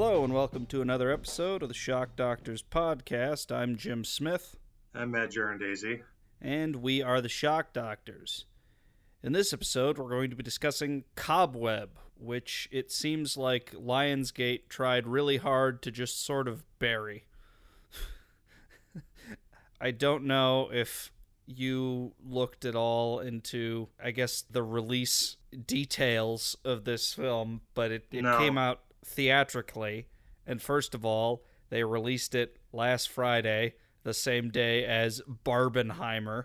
Hello, and welcome to another episode of the Shock Doctors podcast. I'm Jim Smith, I'm Matt Daisy. and we are the Shock Doctors. In this episode, we're going to be discussing Cobweb, which it seems like Lionsgate tried really hard to just sort of bury. I don't know if you looked at all into, I guess, the release details of this film, but it, it No. came out theatrically. And first of all, they released it last Friday, the same day as Barbenheimer.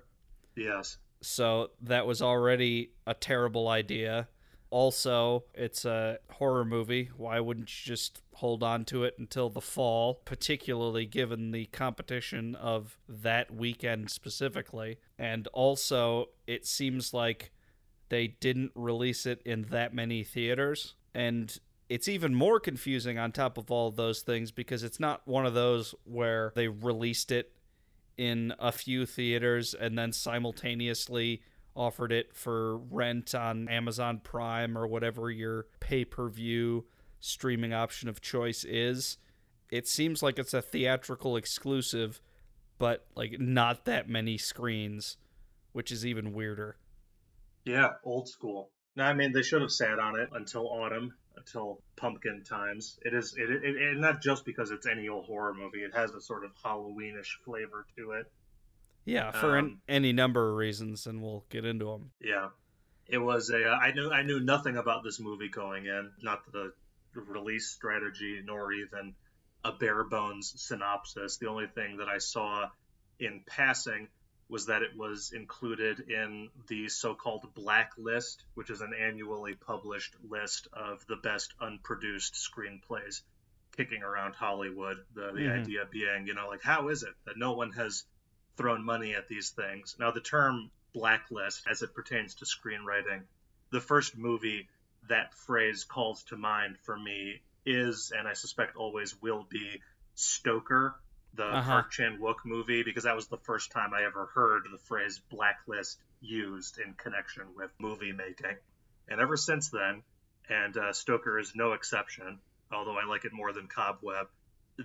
Yes. So that was already a terrible idea. Also, it's a horror movie. Why wouldn't you just hold on to it until the fall, particularly given the competition of that weekend specifically? And also, it seems like they didn't release it in that many theaters. And it's even more confusing on top of all of those things because it's not one of those where they released it in a few theaters and then simultaneously offered it for rent on Amazon Prime or whatever your pay per view streaming option of choice is. It seems like it's a theatrical exclusive, but like not that many screens, which is even weirder. Yeah, old school. No, I mean they should have sat on it until autumn, until pumpkin times. It is, it, it, and not just because it's any old horror movie. It has a sort of Halloweenish flavor to it. Yeah, for an, Um, any number of reasons, and we'll get into them. Yeah, it was a. I knew I knew nothing about this movie going in, not the release strategy, nor even a bare bones synopsis. The only thing that I saw in passing was that it was included in the so-called Blacklist, which is an annually published list of the best unproduced screenplays kicking around Hollywood. The, the Mhm. idea being, you know, like how is it that no one has thrown money at these things? Now, the term blacklist, as it pertains to screenwriting, the first movie that phrase calls to mind for me is, and I suspect always will be, Stoker, the Uh-huh. Park Chan Wook movie, because that was the first time I ever heard the phrase blacklist used in connection with movie making. And ever since then, and uh, Stoker is no exception, although I like it more than Cobweb,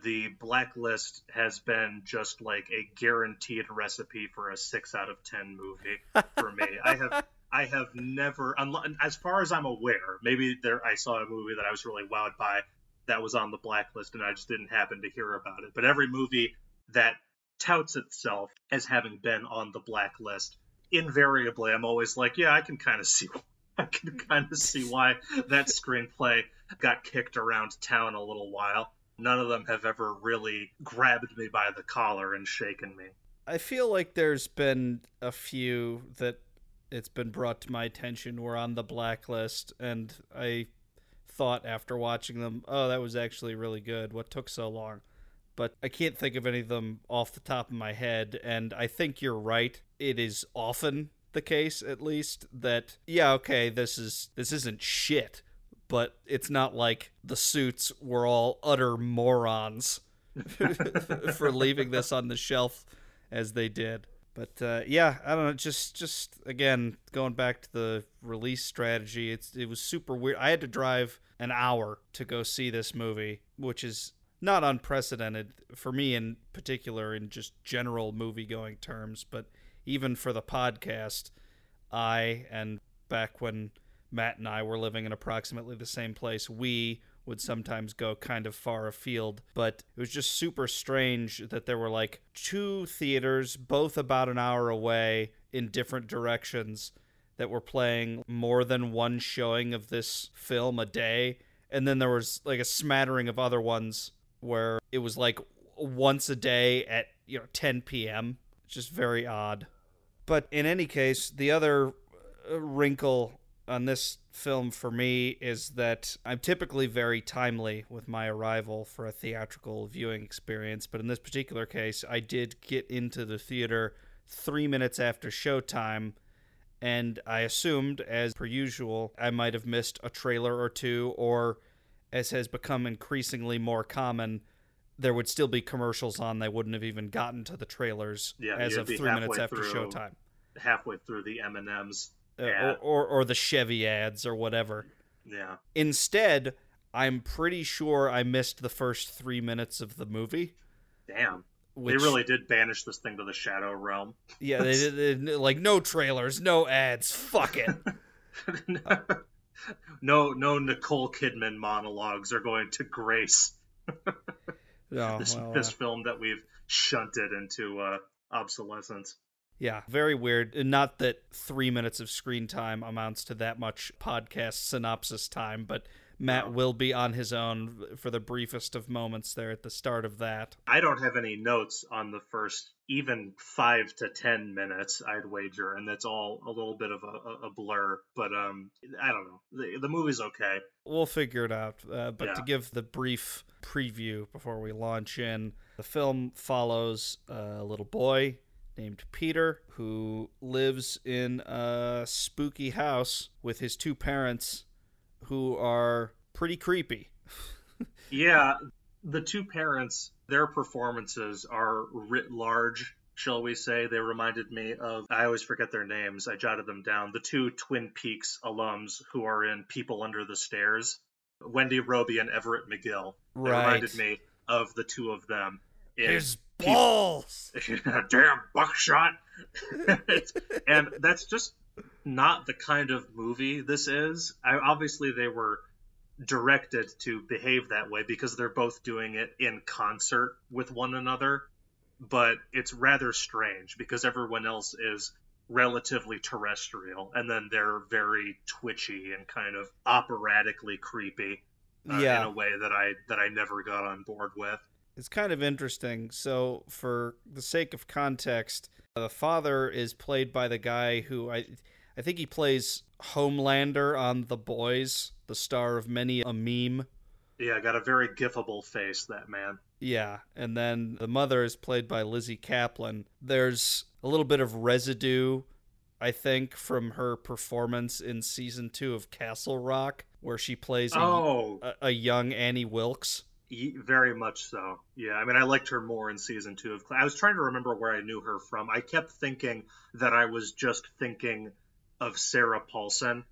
the blacklist has been just like a guaranteed recipe for a six out of ten movie for me. I have I have never, as far as I'm aware, maybe there I saw a movie that I was really wowed by that was on the blacklist and I just didn't happen to hear about it. But every movie that touts itself as having been on the blacklist, invariably I'm always like, yeah, I can kind of see I can kind of see why that screenplay got kicked around town a little while. None of them have ever really grabbed me by the collar and shaken me. I feel like there's been a few that it's been brought to my attention were on the blacklist, and I thought after watching them, oh, that was actually really good. What took so long? But I can't think of any of them off the top of my head, and I think you're right. It is often the case, at least, that yeah, okay, this is this isn't shit, but it's not like the suits were all utter morons for leaving this on the shelf as they did. But uh, yeah, I don't know. Just, just again, going back to the release strategy, it's it was super weird. I had to drive an hour to go see this movie, which is not unprecedented for me in particular in just general movie going terms, but even for the podcast, I and back when Matt and I were living in approximately the same place, we would sometimes go kind of far afield. But it was just super strange that there were like two theaters, both about an hour away in different directions, that were playing more than one showing of this film a day. And then there was like a smattering of other ones where it was like once a day at you know 10 p.m. Just very odd. But in any case, the other uh, wrinkle on this film for me is that I'm typically very timely with my arrival for a theatrical viewing experience, but in this particular case, I did get into the theater three minutes after showtime, and I assumed, as per usual, I might have missed a trailer or two, or as has become increasingly more common, there would still be commercials on. They wouldn't have even gotten to the trailers Yeah, as of three minutes after through showtime. Halfway through the M and M's, Yeah. or, or or the Chevy ads or whatever. yeah, Instead, I'm pretty sure I missed the first three minutes of the movie. Damn. Which, They really did banish this thing to the shadow realm. yeah, they did like no trailers, no ads. Fuck it. no, no Nicole Kidman monologues are going to grace No, this, well, this uh, film that we've shunted into uh, obsolescence. Yeah, very weird. And Not that three minutes of screen time amounts to that much podcast synopsis time, but Matt No. will be on his own for the briefest of moments there at the start of that. I don't have any notes on the first even five to ten minutes. I'd wager, and that's all a little bit of a, a- a blur. But um, I don't know. The, the movie's okay. We'll figure it out. Uh, but to give the brief preview before we launch in, the film follows a little boy named Peter who lives in a spooky house with his two parents who are pretty creepy. Yeah, the two parents, their performances are writ large, shall we say. They reminded me of, I always forget their names, I jotted them down, the two Twin Peaks alums who are in People Under the Stairs, Wendy Robie and Everett McGill. They Right. reminded me of the two of them. in balls! Damn buckshot! And that's just not the kind of movie this is. I, obviously, they were directed to behave that way because they're both doing it in concert with one another. But it's rather strange because everyone else is relatively terrestrial, and then they're very twitchy and kind of operatically creepy uh, in a way that I that I never got on board with. It's kind of interesting. So, for the sake of context, the father is played by the guy who I, I think he plays Homelander on The Boys, the star of many a meme. Yeah, got a very gifable face, that man. Yeah, and then the mother is played by Lizzy Caplan. There's a little bit of residue, I think, from her performance in season two of Castle Rock, where she plays Oh, a, a young Annie Wilkes. Very much so. Yeah, I mean, I liked her more in season two of. I was trying to remember where I knew her from. I kept thinking that I was just thinking of Sarah Paulson,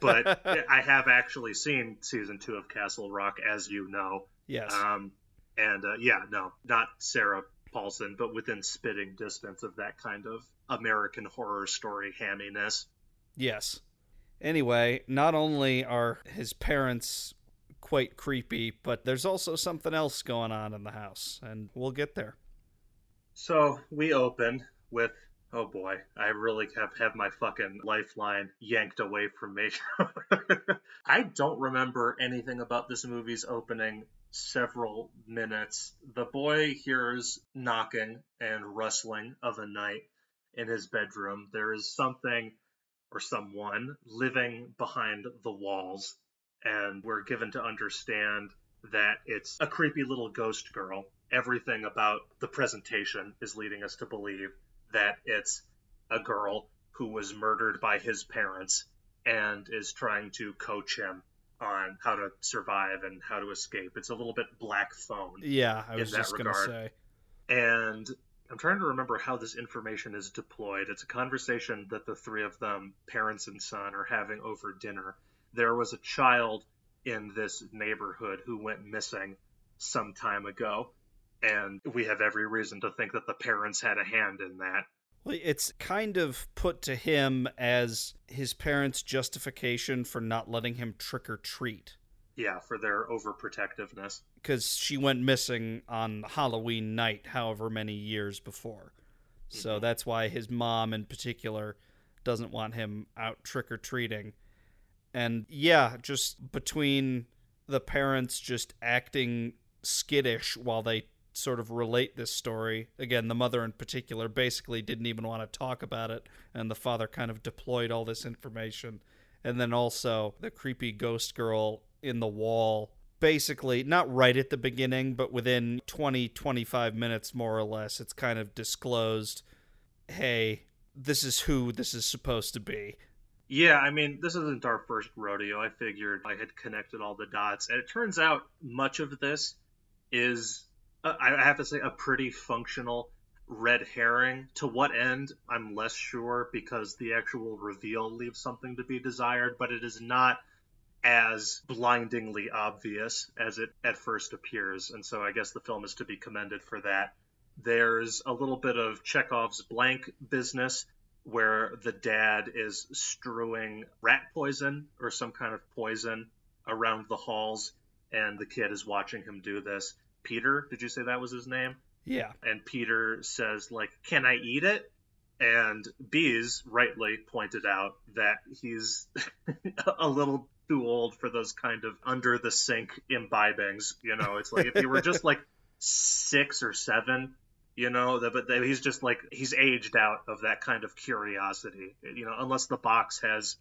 but I have actually seen season two of Castle Rock, as you know. yes, Um, and uh, yeah, no, not Sarah Paulson, but within spitting distance of that kind of American horror story hamminess. yes. Anyway, not only are his parents quite creepy, but there's also something else going on in the house, and we'll get there. So we open with, oh boy, I really have have my fucking lifeline yanked away from me. I don't remember anything about this movie's opening several minutes. The boy hears knocking and rustling of a night in his bedroom. There is something or someone living behind the walls, and we're given to understand that it's a creepy little ghost girl. Everything about the presentation is leading us to believe that it's a girl who was murdered by his parents and is trying to coach him on how to survive and how to escape. It's a little bit black phone. Yeah, I In was that just going to say. And I'm trying to remember how this information is deployed. It's a conversation that the three of them, parents and son, are having over dinner. There was a child in this neighborhood who went missing some time ago, and we have every reason to think that the parents had a hand in that. Well, it's kind of put to him as his parents' justification for not letting him trick or treat. Yeah, for their overprotectiveness. Because she went missing on Halloween night, however many years before. So Mhm. that's why his mom, in particular, doesn't want him out trick or treating. And yeah, just between the parents just acting skittish while they sort of relate this story. Again, the mother in particular basically didn't even want to talk about it, and the father kind of deployed all this information. And then also the creepy ghost girl in the wall, basically, not right at the beginning, but within 20, 25 minutes more or less, it's kind of disclosed hey, this is who this is supposed to be. Yeah, I mean, this isn't our first rodeo. I figured I had connected all the dots. And it turns out much of this is, uh, I have to say, a pretty functional red herring. To what end, I'm less sure because the actual reveal leaves something to be desired, but it is not as blindingly obvious as it at first appears. And so I guess the film is to be commended for that. There's a little bit of Chekhov's blank business where the dad is strewing rat poison or some kind of poison around the halls, and the kid is watching him do this. Peter, did you say that was his name? Yeah. And Peter says, like, can I eat it? And Bees rightly pointed out that he's a little too old for those kind of under the sink imbibings. You know, it's like if he were just like six or seven, you know, but he's just like he's aged out of that kind of curiosity. You know, unless the box has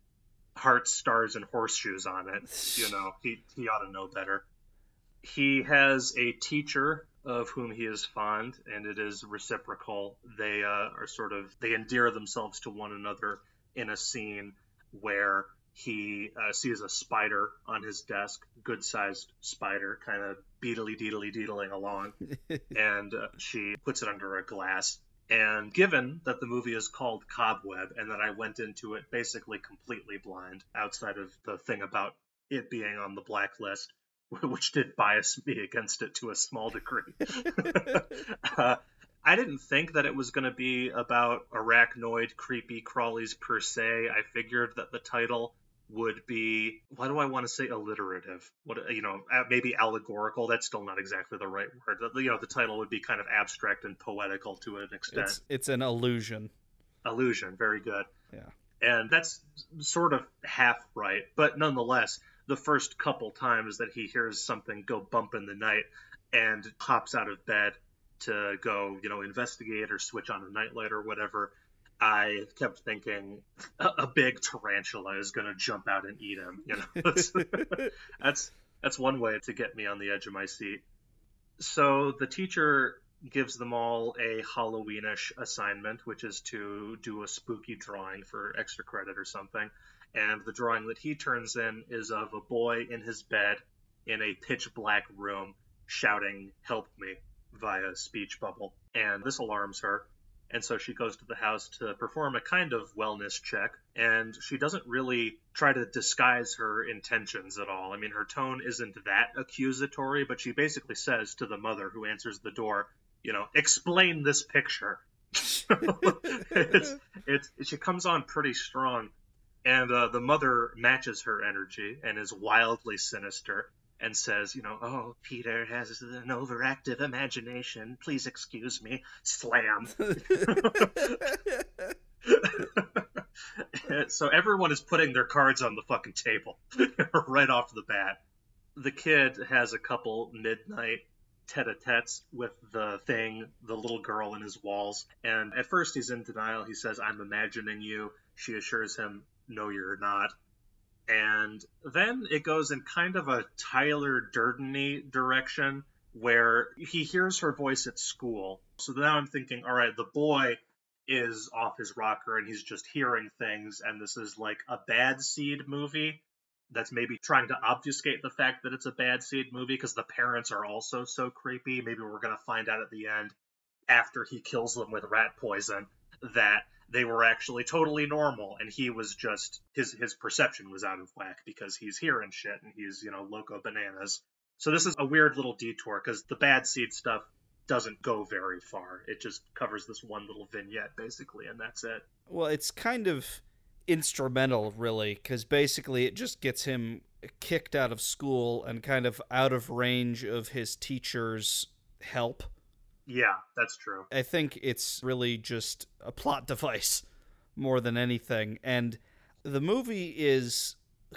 hearts, stars, and horseshoes on it, you know, he he ought to know better. He has a teacher of whom he is fond, and it is reciprocal. They uh, are sort of they endear themselves to one another in a scene where he uh, sees a spider on his desk, good sized spider, kind of beetly deedly deedling along, and uh, she puts it under a glass. And given that the movie is called Cobweb, and that I went into it basically completely blind, outside of the thing about it being on the blacklist, which did bias me against it to a small degree. uh, I didn't think that it was going to be about arachnoid creepy crawlies per se. I figured that the title would be why do I want to say alliterative? What uh, you know, maybe allegorical. That's still not exactly the right word. You know, the title would be kind of abstract and poetical to an extent. It's, it's an illusion. Illusion, very good. Yeah. And that's sort of half right, but nonetheless, the first couple times that he hears something go bump in the night and hops out of bed to go, you know, investigate or switch on a nightlight or whatever, I kept thinking a, a big tarantula is going to jump out and eat him. You know, that's, that's one way to get me on the edge of my seat. So the teacher gives them all a Halloweenish assignment, which is to do a spooky drawing for extra credit or something. And the drawing that he turns in is of a boy in his bed in a pitch black room shouting, Help me, via speech bubble. And this alarms her and so she goes to the house to perform a kind of wellness check. And she doesn't really try to disguise her intentions at all. I mean, her tone isn't that accusatory, but she basically says to the mother who answers the door, you know, explain this picture. it's, it's, she comes on pretty strong. And uh, the mother matches her energy and is wildly sinister and says, you know, oh, Peter has an overactive imagination. Please excuse me. Slam. so everyone is putting their cards on the fucking table right off the bat. The kid has a couple midnight tete-a-tetes with the thing, the little girl in his walls. And at first he's in denial. He says, I'm imagining you. She assures him, no, you're not and then it goes in kind of a Tyler Durdeny direction where he hears her voice at school. So now I'm thinking, all right, the boy is off his rocker and he's just hearing things, and this is like a bad seed movie that's maybe trying to obfuscate the fact that it's a bad seed movie because the parents are also so creepy. Maybe we're going to find out at the end after he kills them with rat poison that they were actually totally normal and he was just his his perception was out of whack because he's hearing shit and he's you know loco bananas. So this is a weird little detour because the bad seed stuff doesn't go very far. It just covers this one little vignette basically and that's it. Well it's kind of instrumental really because basically it just gets him kicked out of school and kind of out of range of his teacher's help yeah, that's true. I think it's really just a plot device more than anything. And the movie is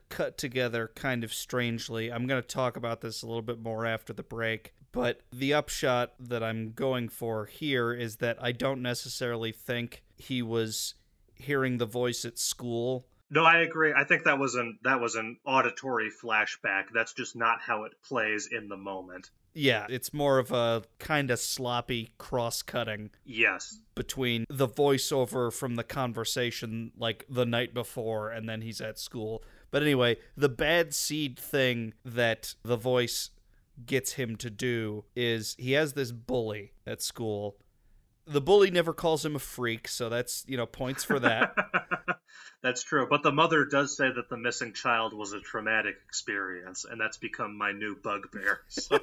cut together kind of strangely. I'm going to talk about this a little bit more after the break. But the upshot that I'm going for here is that I don't necessarily think he was hearing the voice at school. No, I agree. I think that was an that was an auditory flashback. That's just not how it plays in the moment. Yeah, it's more of a kind of sloppy cross cutting. Yes. Between the voiceover from the conversation like the night before and then he's at school. But anyway, the bad seed thing that the voice gets him to do is he has this bully at school The bully never calls him a freak, so that's, you know, points for that. that's true. But the mother does say that the missing child was a traumatic experience, and that's become my new bugbear. So.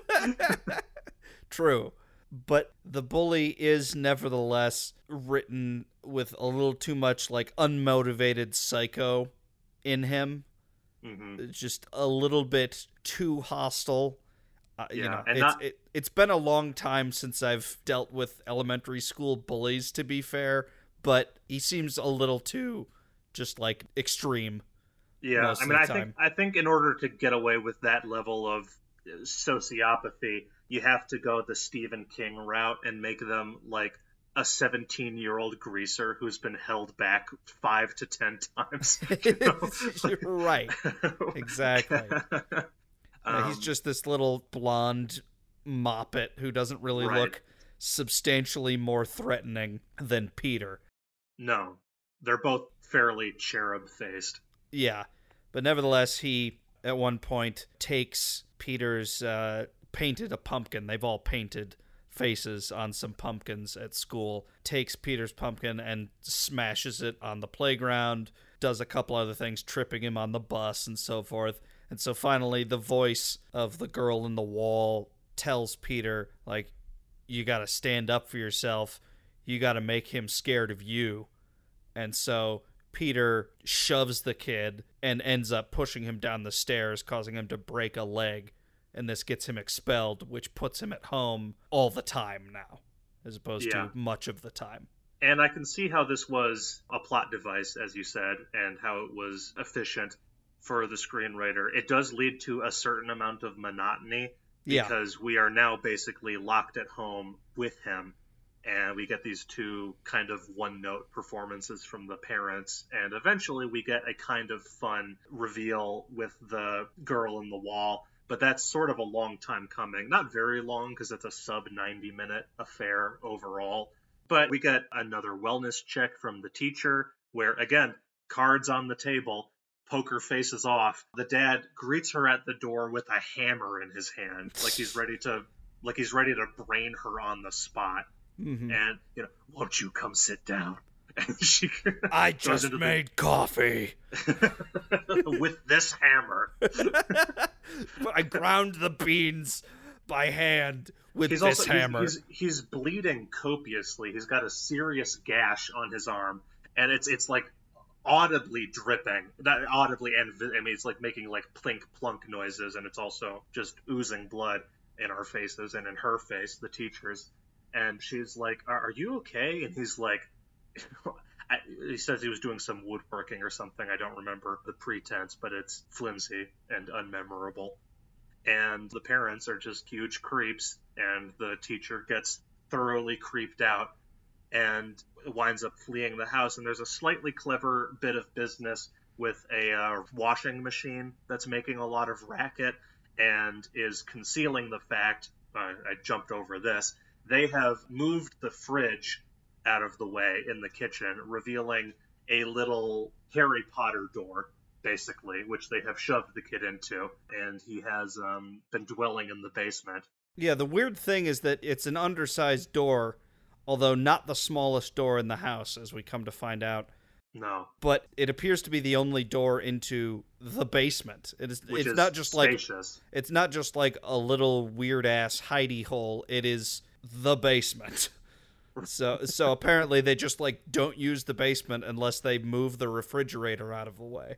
true. But the bully is nevertheless written with a little too much like unmotivated psycho in him. Mm-hmm. Just a little bit too hostile. Uh, Yeah, you know, and it's, it, it's been a long time since I've dealt with elementary school bullies, to be fair, but he seems a little too just like extreme. Yeah, I mean, I think. I think in order to get away with that level of uh, sociopathy, you have to go the Stephen King route and make them like a 17 year old greaser who's been held back five to ten times. you know? Right. Exactly. Yeah, he's Um, just this little blonde moppet who doesn't really Right. look substantially more threatening than Peter. no, they're both fairly cherub faced. Yeah, but nevertheless, he at one point takes Peter's uh, painted a pumpkin. They've all painted faces on some pumpkins at school. Takes Peter's pumpkin and smashes it on the playground. Does a couple other things, tripping him on the bus and so forth. And so finally, the voice of the girl in the wall tells Peter, like, you got to stand up for yourself. You got to make him scared of you. And so Peter shoves the kid and ends up pushing him down the stairs, causing him to break a leg. And this gets him expelled, which puts him at home all the time now, as opposed Yeah. to much of the time. And I can see how this was a plot device, as you said, and how it was efficient for the screenwriter. It does lead to a certain amount of monotony Yeah. because we are now basically locked at home with him. And we get these two kind of one note performances from the parents. And eventually we get a kind of fun reveal with the girl in the wall. But that's sort of a long time coming. Not very long because it's a sub 90 minute affair overall. But we get another wellness check from the teacher where, again, cards on the table, poker faces off. The dad greets her at the door with a hammer in his hand, like he's ready to like he's ready to brain her on the spot. Mhm. And you know, won't you come sit down? And she I just into the- made coffee. with this hammer. I ground the beans by hand with He's this also he's- hammer. He's, he's bleeding copiously. He's got a serious gash on his arm, and it's it's like audibly dripping. that audibly, and I mean it's like making like plink plunk noises, and it's also just oozing blood in our faces and in her face, the teacher's. And she's like, "Are, you okay?" And he's like. I, he says he was doing some woodworking or something. I don't remember the pretense, but it's flimsy and unmemorable. And the parents are just huge creeps, and the teacher gets thoroughly creeped out and winds up fleeing the house. And there's a slightly clever bit of business with a uh, washing machine that's making a lot of racket and is concealing the fact. Uh, I jumped over this. They have moved the fridge out of the way in the kitchen, revealing a little Harry Potter door, basically, which they have shoved the kid into, and he has um, been dwelling in the basement. Yeah, the weird thing is that it's an undersized door, although not the smallest door in the house, as we come to find out. No, But it appears to be the only door into the basement. It is. which it's is not just like it's not just like a little weird ass hidey hole. It is the basement. So so apparently they just like don't use the basement unless they move the refrigerator out of the way.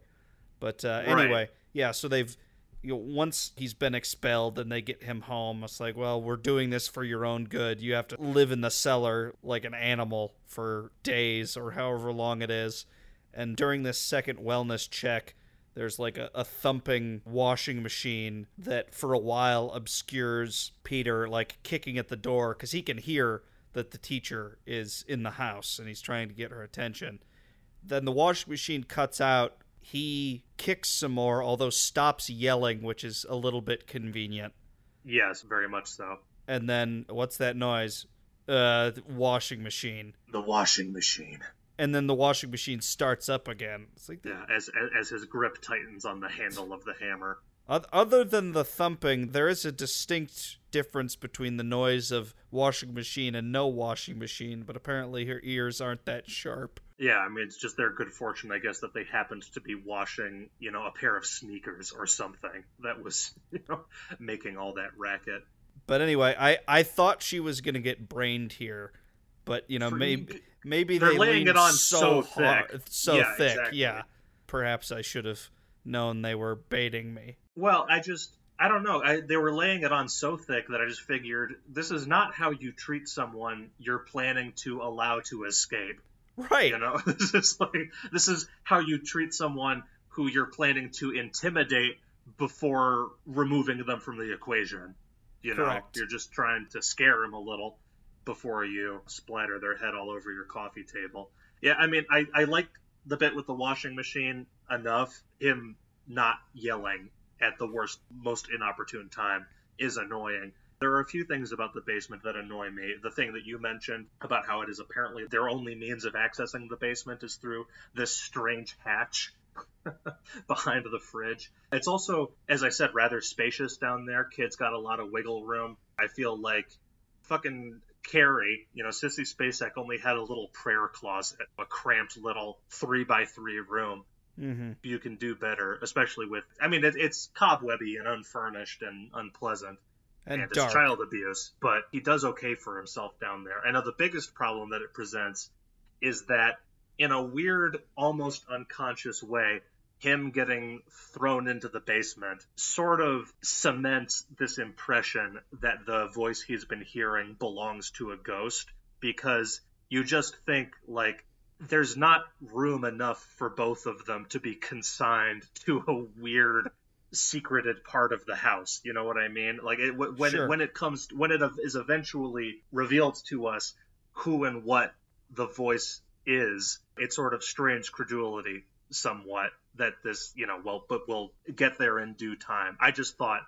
But uh, Right. anyway, yeah. So they've you know, once he's been expelled and they get him home, it's like, well, we're doing this for your own good. You have to live in the cellar like an animal for days or however long it is. And during this second wellness check, there's like a, a thumping washing machine that for a while obscures Peter, like kicking at the door because he can hear that the teacher is in the house and he's trying to get her attention. Then the washing machine cuts out. He kicks some more, although stops yelling, which is a little bit convenient. Yes, very much so. And then what's that noise? Uh, washing machine. The washing machine. And then the washing machine starts up again. It's like Yeah, as as, as his grip tightens on the handle of the hammer. Other than the thumping, there is a distinct difference between the noise of washing machine and no washing machine, but apparently her ears aren't that sharp. Yeah, I mean, it's just their good fortune, I guess, that they happened to be washing, you know, a pair of sneakers or something that was, you know, making all that racket. But anyway, I, I thought she was going to get brained here, but, you know, For- maybe maybe They're they laying it on so, so hard, thick. so Yeah, thick. exactly. Yeah. Perhaps I should have known they were baiting me. Well, I just, I don't know. I, they were laying it on so thick that I just figured this is not how you treat someone you're planning to allow to escape. Right. You know, this is like this is how you treat someone who you're planning to intimidate before removing them from the equation. You know, Correct. you're just trying to scare them a little before you splatter their head all over your coffee table. Yeah, I mean, I I like the bit with the washing machine enough. Him not yelling at the worst, most inopportune time is annoying. There are a few things about the basement that annoy me. The thing that you mentioned about how it is apparently their only means of accessing the basement is through this strange hatch behind the fridge. It's also, as I said, rather spacious down there. Kids got a lot of wiggle room. I feel like fucking Carrie, you know, Sissy Spacek only had a little prayer closet, a cramped little three by three room Mm-hmm. you can do better, especially with. I mean, it, it's cobwebby and unfurnished and unpleasant, And, and, it's child abuse. But he does okay for himself down there. I know the biggest problem that it presents is that, in a weird, almost unconscious way, him getting thrown into the basement sort of cements this impression that the voice he's been hearing belongs to a ghost because you just think like there's not room enough for both of them to be consigned to a weird secreted part of the house. You know what i mean? Like it, when Sure. it, when it comes when it is eventually revealed to us who and what the voice is it's sort of strange credulity somewhat that this you know well but we'll get there in due time. I just thought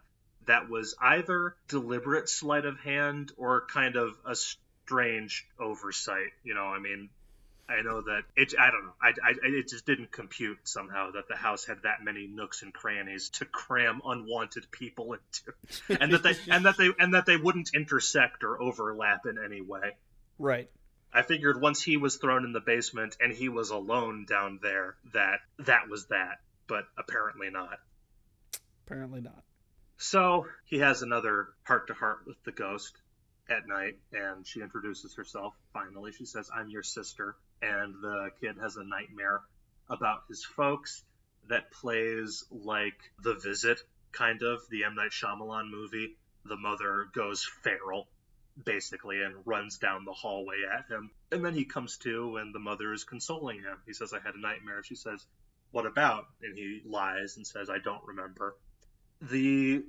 that was either deliberate sleight of hand or kind of a strange oversight you know i mean I know that it. I don't know. I, I, it just didn't compute somehow that the house had that many nooks and crannies to cram unwanted people into, and that they and that they and that they wouldn't intersect or overlap in any way. Right. I figured once he was thrown in the basement and he was alone down there, that that was that. But apparently not. Apparently not. So he has another heart to heart with the ghost at night, and she introduces herself finally. She says, I'm your sister. And the kid has a nightmare about his folks that plays like The Visit, kind of, the M. Night Shyamalan movie. The mother goes feral, basically, and runs down the hallway at him. And then he comes to, and the mother is consoling him. He says, I had a nightmare. She says, What about? And he lies and says, I don't remember. The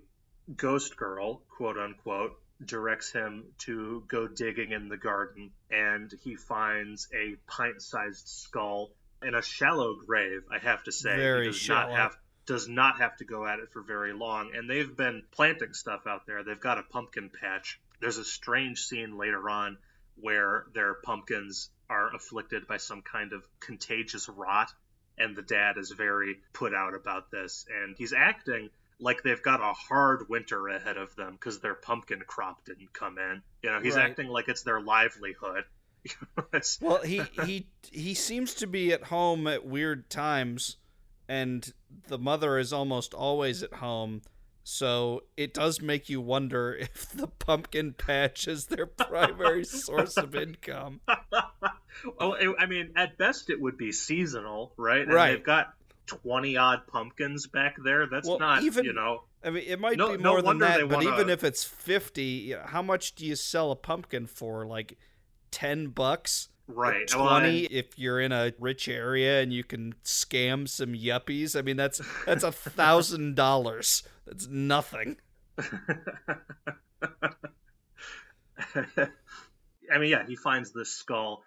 ghost girl, quote unquote, directs him to go digging in the garden, and he finds a pint-sized skull in a shallow grave. I have to say, Very does shallow. not have does not have to go at it for very long. And they've been planting stuff out there. They've got a pumpkin patch. There's a strange scene later on where their pumpkins are afflicted by some kind of contagious rot, and the dad is very put out about this, and he's acting like they've got a hard winter ahead of them because their pumpkin crop didn't come in. You know, he's Right. acting like it's their livelihood. Well, he he he seems to be at home at weird times, and the mother is almost always at home. So it does make you wonder if the pumpkin patch is their primary source of income. well, it, I mean, at best it would be seasonal, right? And Right. they've got twenty odd pumpkins back there. That's Well, not, even- you know. I mean, it might No- be no more than that, but wanna- even if it's fifty, how much do you sell a pumpkin for? Like ten bucks? Right. Well, Twenty and- if you're in a rich area and you can scam some yuppies. I mean, that's that's a thousand dollars. That's nothing. I mean, yeah, he finds this skull.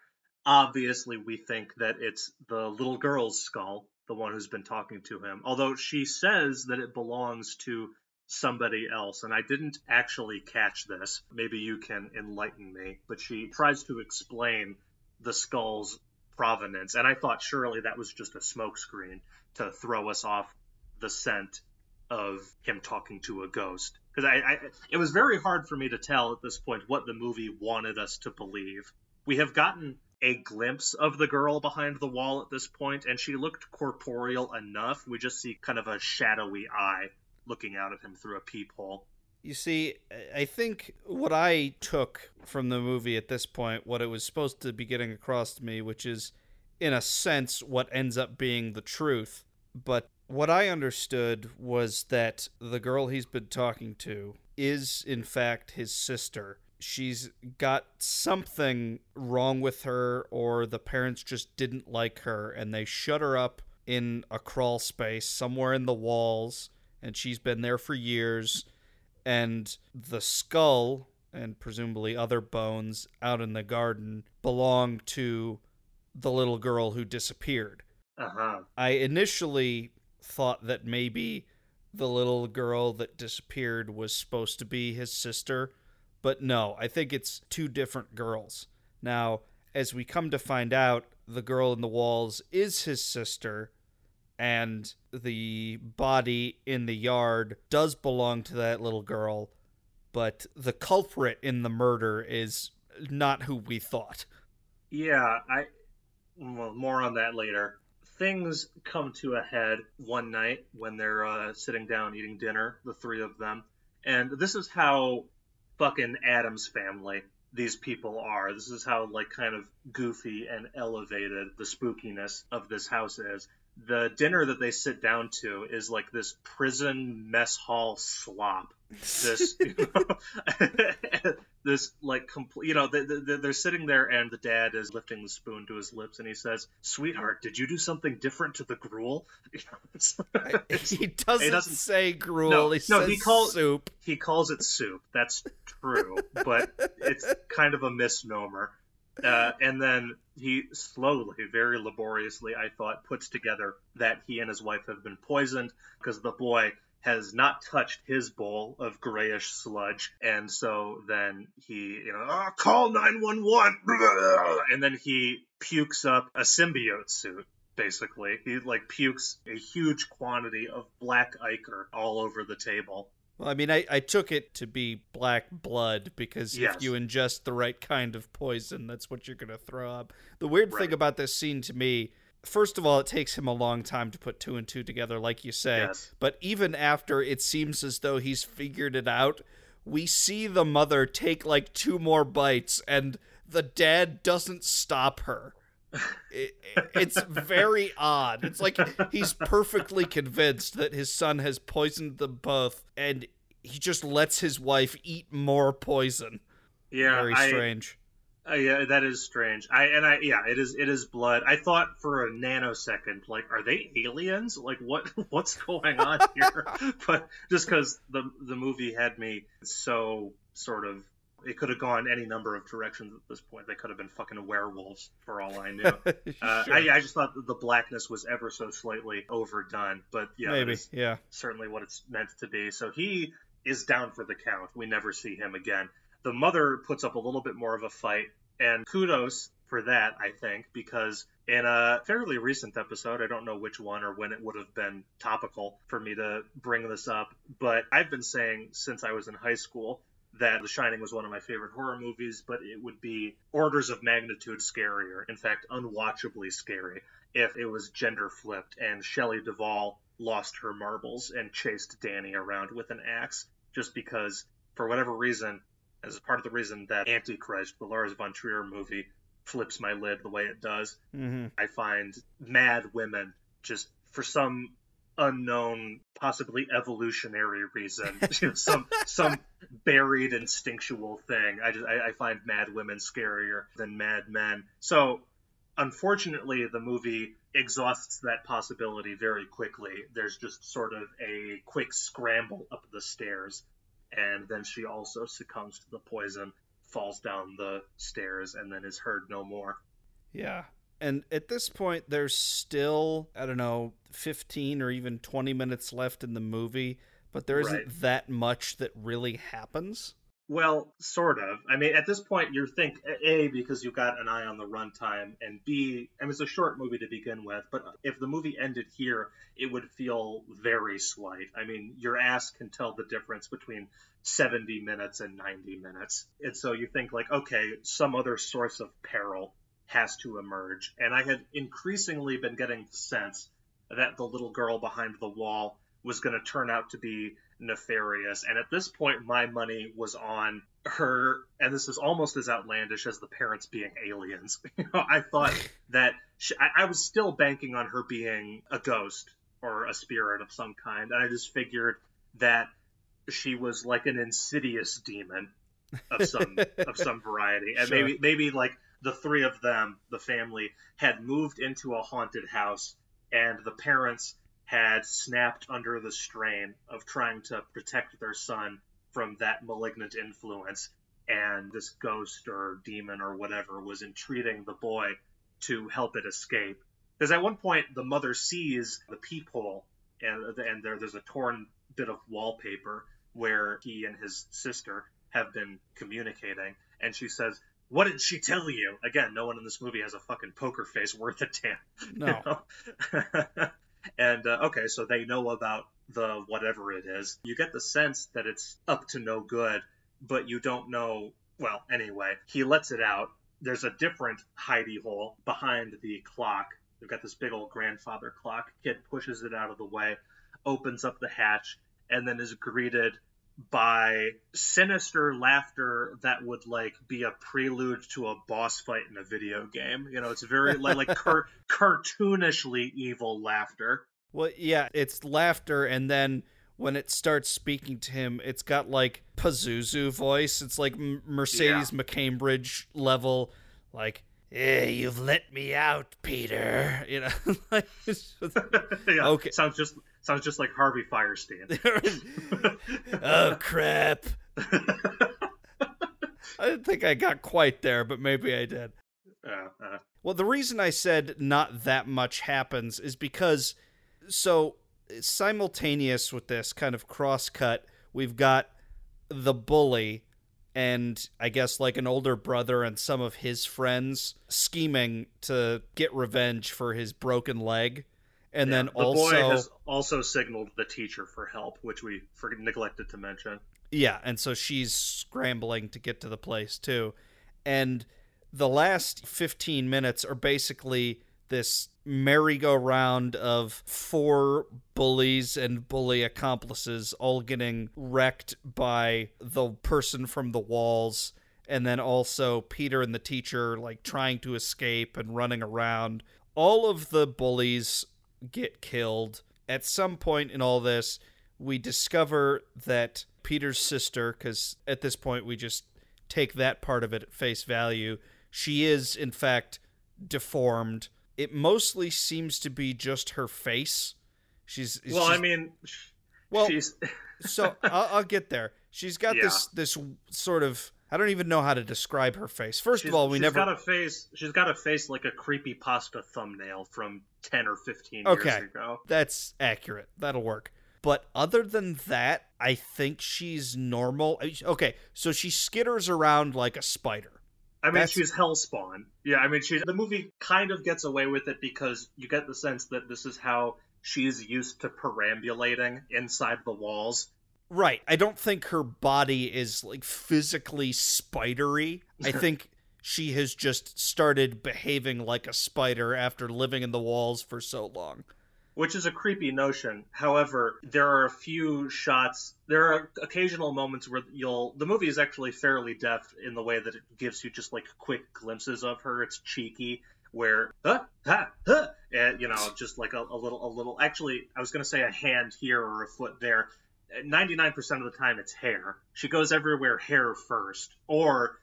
Obviously, we think that it's the little girl's skull, the one who's been talking to him. Although she says that it belongs to somebody else, and I didn't actually catch this. Maybe you can enlighten me. But she tries to explain the skull's provenance, and I thought surely that was just a smokescreen to throw us off the scent of him talking to a ghost. because I, I it was very hard for me to tell at this point what the movie wanted us to believe. We have gotten a glimpse of the girl behind the wall at this point, and she looked corporeal enough. We just see kind of a shadowy eye looking out at him through a peephole. You see, I think what I took from the movie at this point, what it was supposed to be getting across to me, which is, in a sense, what ends up being the truth. But what I understood was that the girl he's been talking to is, in fact, his sister. She's got something wrong with her, or the parents just didn't like her, and they shut her up in a crawl space somewhere in the walls, and she's been there for years and the skull and presumably other bones out in the garden belong to the little girl who disappeared. Uh-huh. I initially thought that maybe the little girl that disappeared was supposed to be his sister, but no, I think it's two different girls. Now, as we come to find out, the girl in the walls is his sister, and the body in the yard does belong to that little girl, but the culprit in the murder is not who we thought. Yeah, I well, more on that later. Things come to a head one night when they're uh, sitting down eating dinner, the three of them, and this is how fucking Addams family these people are. This is how like kind of goofy and elevated the spookiness of this house is the dinner that they sit down to is like this prison mess hall slop. This, you know, this like complete, you know, they, they, they're sitting there and the dad is lifting the spoon to his lips and he says, "Sweetheart, did you do something different to the gruel?" he doesn't, he doesn't say gruel. No, he no, says he calls soup. He calls it soup. That's true, but it's kind of a misnomer. Uh, and then he slowly, very laboriously, I thought, puts together that he and his wife have been poisoned because the boy has not touched his bowl of grayish sludge. And so then he, you know, oh, call 911. And then he pukes up a symbiote suit. Basically, he like pukes a huge quantity of black ichor all over the table. Well, I mean, I, I took it to be black blood because Yes. if you ingest the right kind of poison, that's what you're going to throw up. The weird thing about this scene to me, first of all, it takes him a long time to put two and two together, like you say. Yes. But even after it seems as though he's figured it out, we see the mother take like two more bites, and the dad doesn't stop her. It, it's very odd. It's like he's perfectly convinced that his son has poisoned them both, and he just lets his wife eat more poison. Yeah, very I, strange. Uh, yeah, that is strange. I and I yeah, it is it is blood. I thought for a nanosecond, like, are they aliens? Like, what what's going on here? but just because the the movie had me so sort of, it could have gone any number of directions at this point. They could have been fucking werewolves for all I knew. Uh, I, I just thought that the blackness was ever so slightly overdone, but yeah, Maybe, yeah. certainly what it's meant to be. So he is down for the count. We never see him again. The mother puts up a little bit more of a fight, and kudos for that, I think, because in a fairly recent episode, I don't know which one or when it would have been topical for me to bring this up, but I've been saying since I was in high school that The Shining was one of my favorite horror movies, but it would be orders of magnitude scarier. In fact, unwatchably scary if it was gender flipped and Shelley Duvall lost her marbles and chased Danny around with an axe just because, for whatever reason, as part of the reason that Antichrist, the Lars von Trier movie, flips my lid the way it does, Mm-hmm. I find mad women just for some unknown, possibly evolutionary reason, you know, some some buried instinctual thing. I just I, I find mad women scarier than mad men. So unfortunately, the movie exhausts that possibility very quickly. There's just sort of a quick scramble up the stairs, and then she also succumbs to the poison, falls down the stairs, and then is heard no more. Yeah. And at this point, there's still, I don't know, 15 or even 20 minutes left in the movie, but there isn't Right. that much that really happens. Well, sort of. I mean, at this point, you think A, because you've got an eye on the runtime, and B, I mean, it's a short movie to begin with, but if the movie ended here, it would feel very slight. I mean, your ass can tell the difference between 70 minutes and 90 minutes. And so you think, like, okay, some other source of peril has to emerge. And I had increasingly been getting the sense that the little girl behind the wall was going to turn out to be nefarious. And at this point, my money was on her, and this is almost as outlandish as the parents being aliens. you know, I thought that she, I, I was still banking on her being a ghost or a spirit of some kind, and I just figured that she was like an insidious demon of some of some variety, and Sure. maybe maybe like the three of them, the family, had moved into a haunted house, and the parents had snapped under the strain of trying to protect their son from that malignant influence, and this ghost or demon or whatever was entreating the boy to help it escape. Because at one point, the mother sees the peephole, and, and there, there's a torn bit of wallpaper where he and his sister have been communicating, and she says, What did she tell you? Again, no one in this movie has a fucking poker face worth a damn. you No. know? and uh, okay, so they know about the whatever it is. You get the sense that it's up to no good, but you don't know. Well, anyway, he lets it out. There's a different hidey hole behind the clock. We've got this big old grandfather clock. Kid pushes it out of the way, opens up the hatch, and then is greeted by sinister laughter that would like be a prelude to a boss fight in a video game. You know, it's very like, like car- cartoonishly evil laughter. Well, yeah, it's laughter, and then when it starts speaking to him, it's got like Pazuzu voice. It's like Mercedes McCambridge level, like, "Yeah, you've let me out, Peter." You know, like, just- yeah, Okay. sounds just sounds just like Harvey Fierstein. oh crap! I didn't think I got quite there, but maybe I did. Uh, uh, Well, the reason I said not that much happens is because so simultaneous with this kind of cross cut, we've got the bully and I guess like an older brother and some of his friends scheming to get revenge for his broken leg. And then the also boy has also signaled the teacher for help, which we for- neglected to mention. Yeah, and so she's scrambling to get to the place too. And the last 15 minutes are basically this merry-go-round of four bullies and bully accomplices all getting wrecked by the person from the walls and then also Peter and the teacher like trying to escape and running around. All of the bullies get killed. At some point in all this, we discover that Peter's sister, because at this point we just take that part of it at face value, she is in fact deformed. It mostly seems to be just her face. She's Well, she's- I mean, well, she's so I'll, I'll get there. She's got this this sort of I don't even know how to describe her face. First she's, of all, we she's never got a face. She's got a face like a creepy pasta thumbnail from ten or fifteen Okay. years ago. That's accurate. That'll work. But other than that, I think she's normal. Okay, so she skitters around like a spider. I mean, That's- she's Hellspawn. Yeah, I mean, she's the movie kind of gets away with it because you get the sense that this is how she's used to perambulating inside the walls. Right. I don't think her body is like physically spidery. I think she has just started behaving like a spider after living in the walls for so long. Which is a creepy notion. However, there are a few shots. There are occasional moments where you'll. The movie is actually fairly deft in the way that it gives you just like quick glimpses of her. It's cheeky, where huh, ha, huh, and you know, just like a, a little, a little. Actually, I was going to say a hand here or a foot there. Ninety-nine percent of the time, it's hair. She goes everywhere hair first, or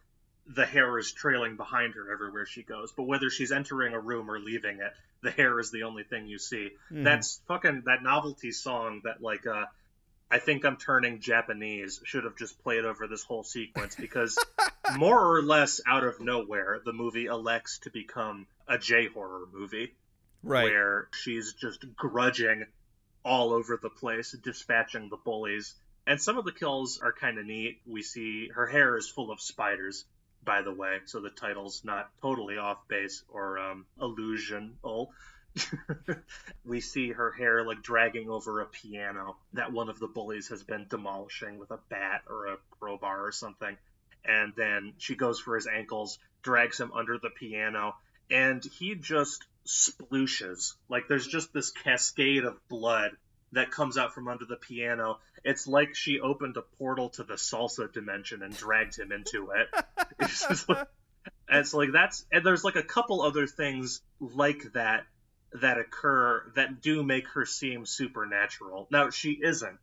the hair is trailing behind her everywhere she goes. But whether she's entering a room or leaving it, the hair is the only thing you see. Mhm. That's fucking that novelty song that like uh I think I'm turning Japanese should have just played over this whole sequence because more or less out of nowhere the movie elects to become a J horror movie right. where she's just grudging all over the place, dispatching the bullies And some of the kills are kind of neat. We see her hair is full of spiders, by the way, so the title's not totally off base or um, illusional. we see her hair like dragging over a piano that one of the bullies has been demolishing with a bat or a crowbar or something. And then she goes for his ankles, drags him under the piano, and he just splooshes. Like there's just this cascade of blood that comes out from under the piano. It's like she opened a portal to the salsa dimension and dragged him into it. it's, like, it's like that's and there's like a couple other things like that that occur that do make her seem supernatural. Now she isn't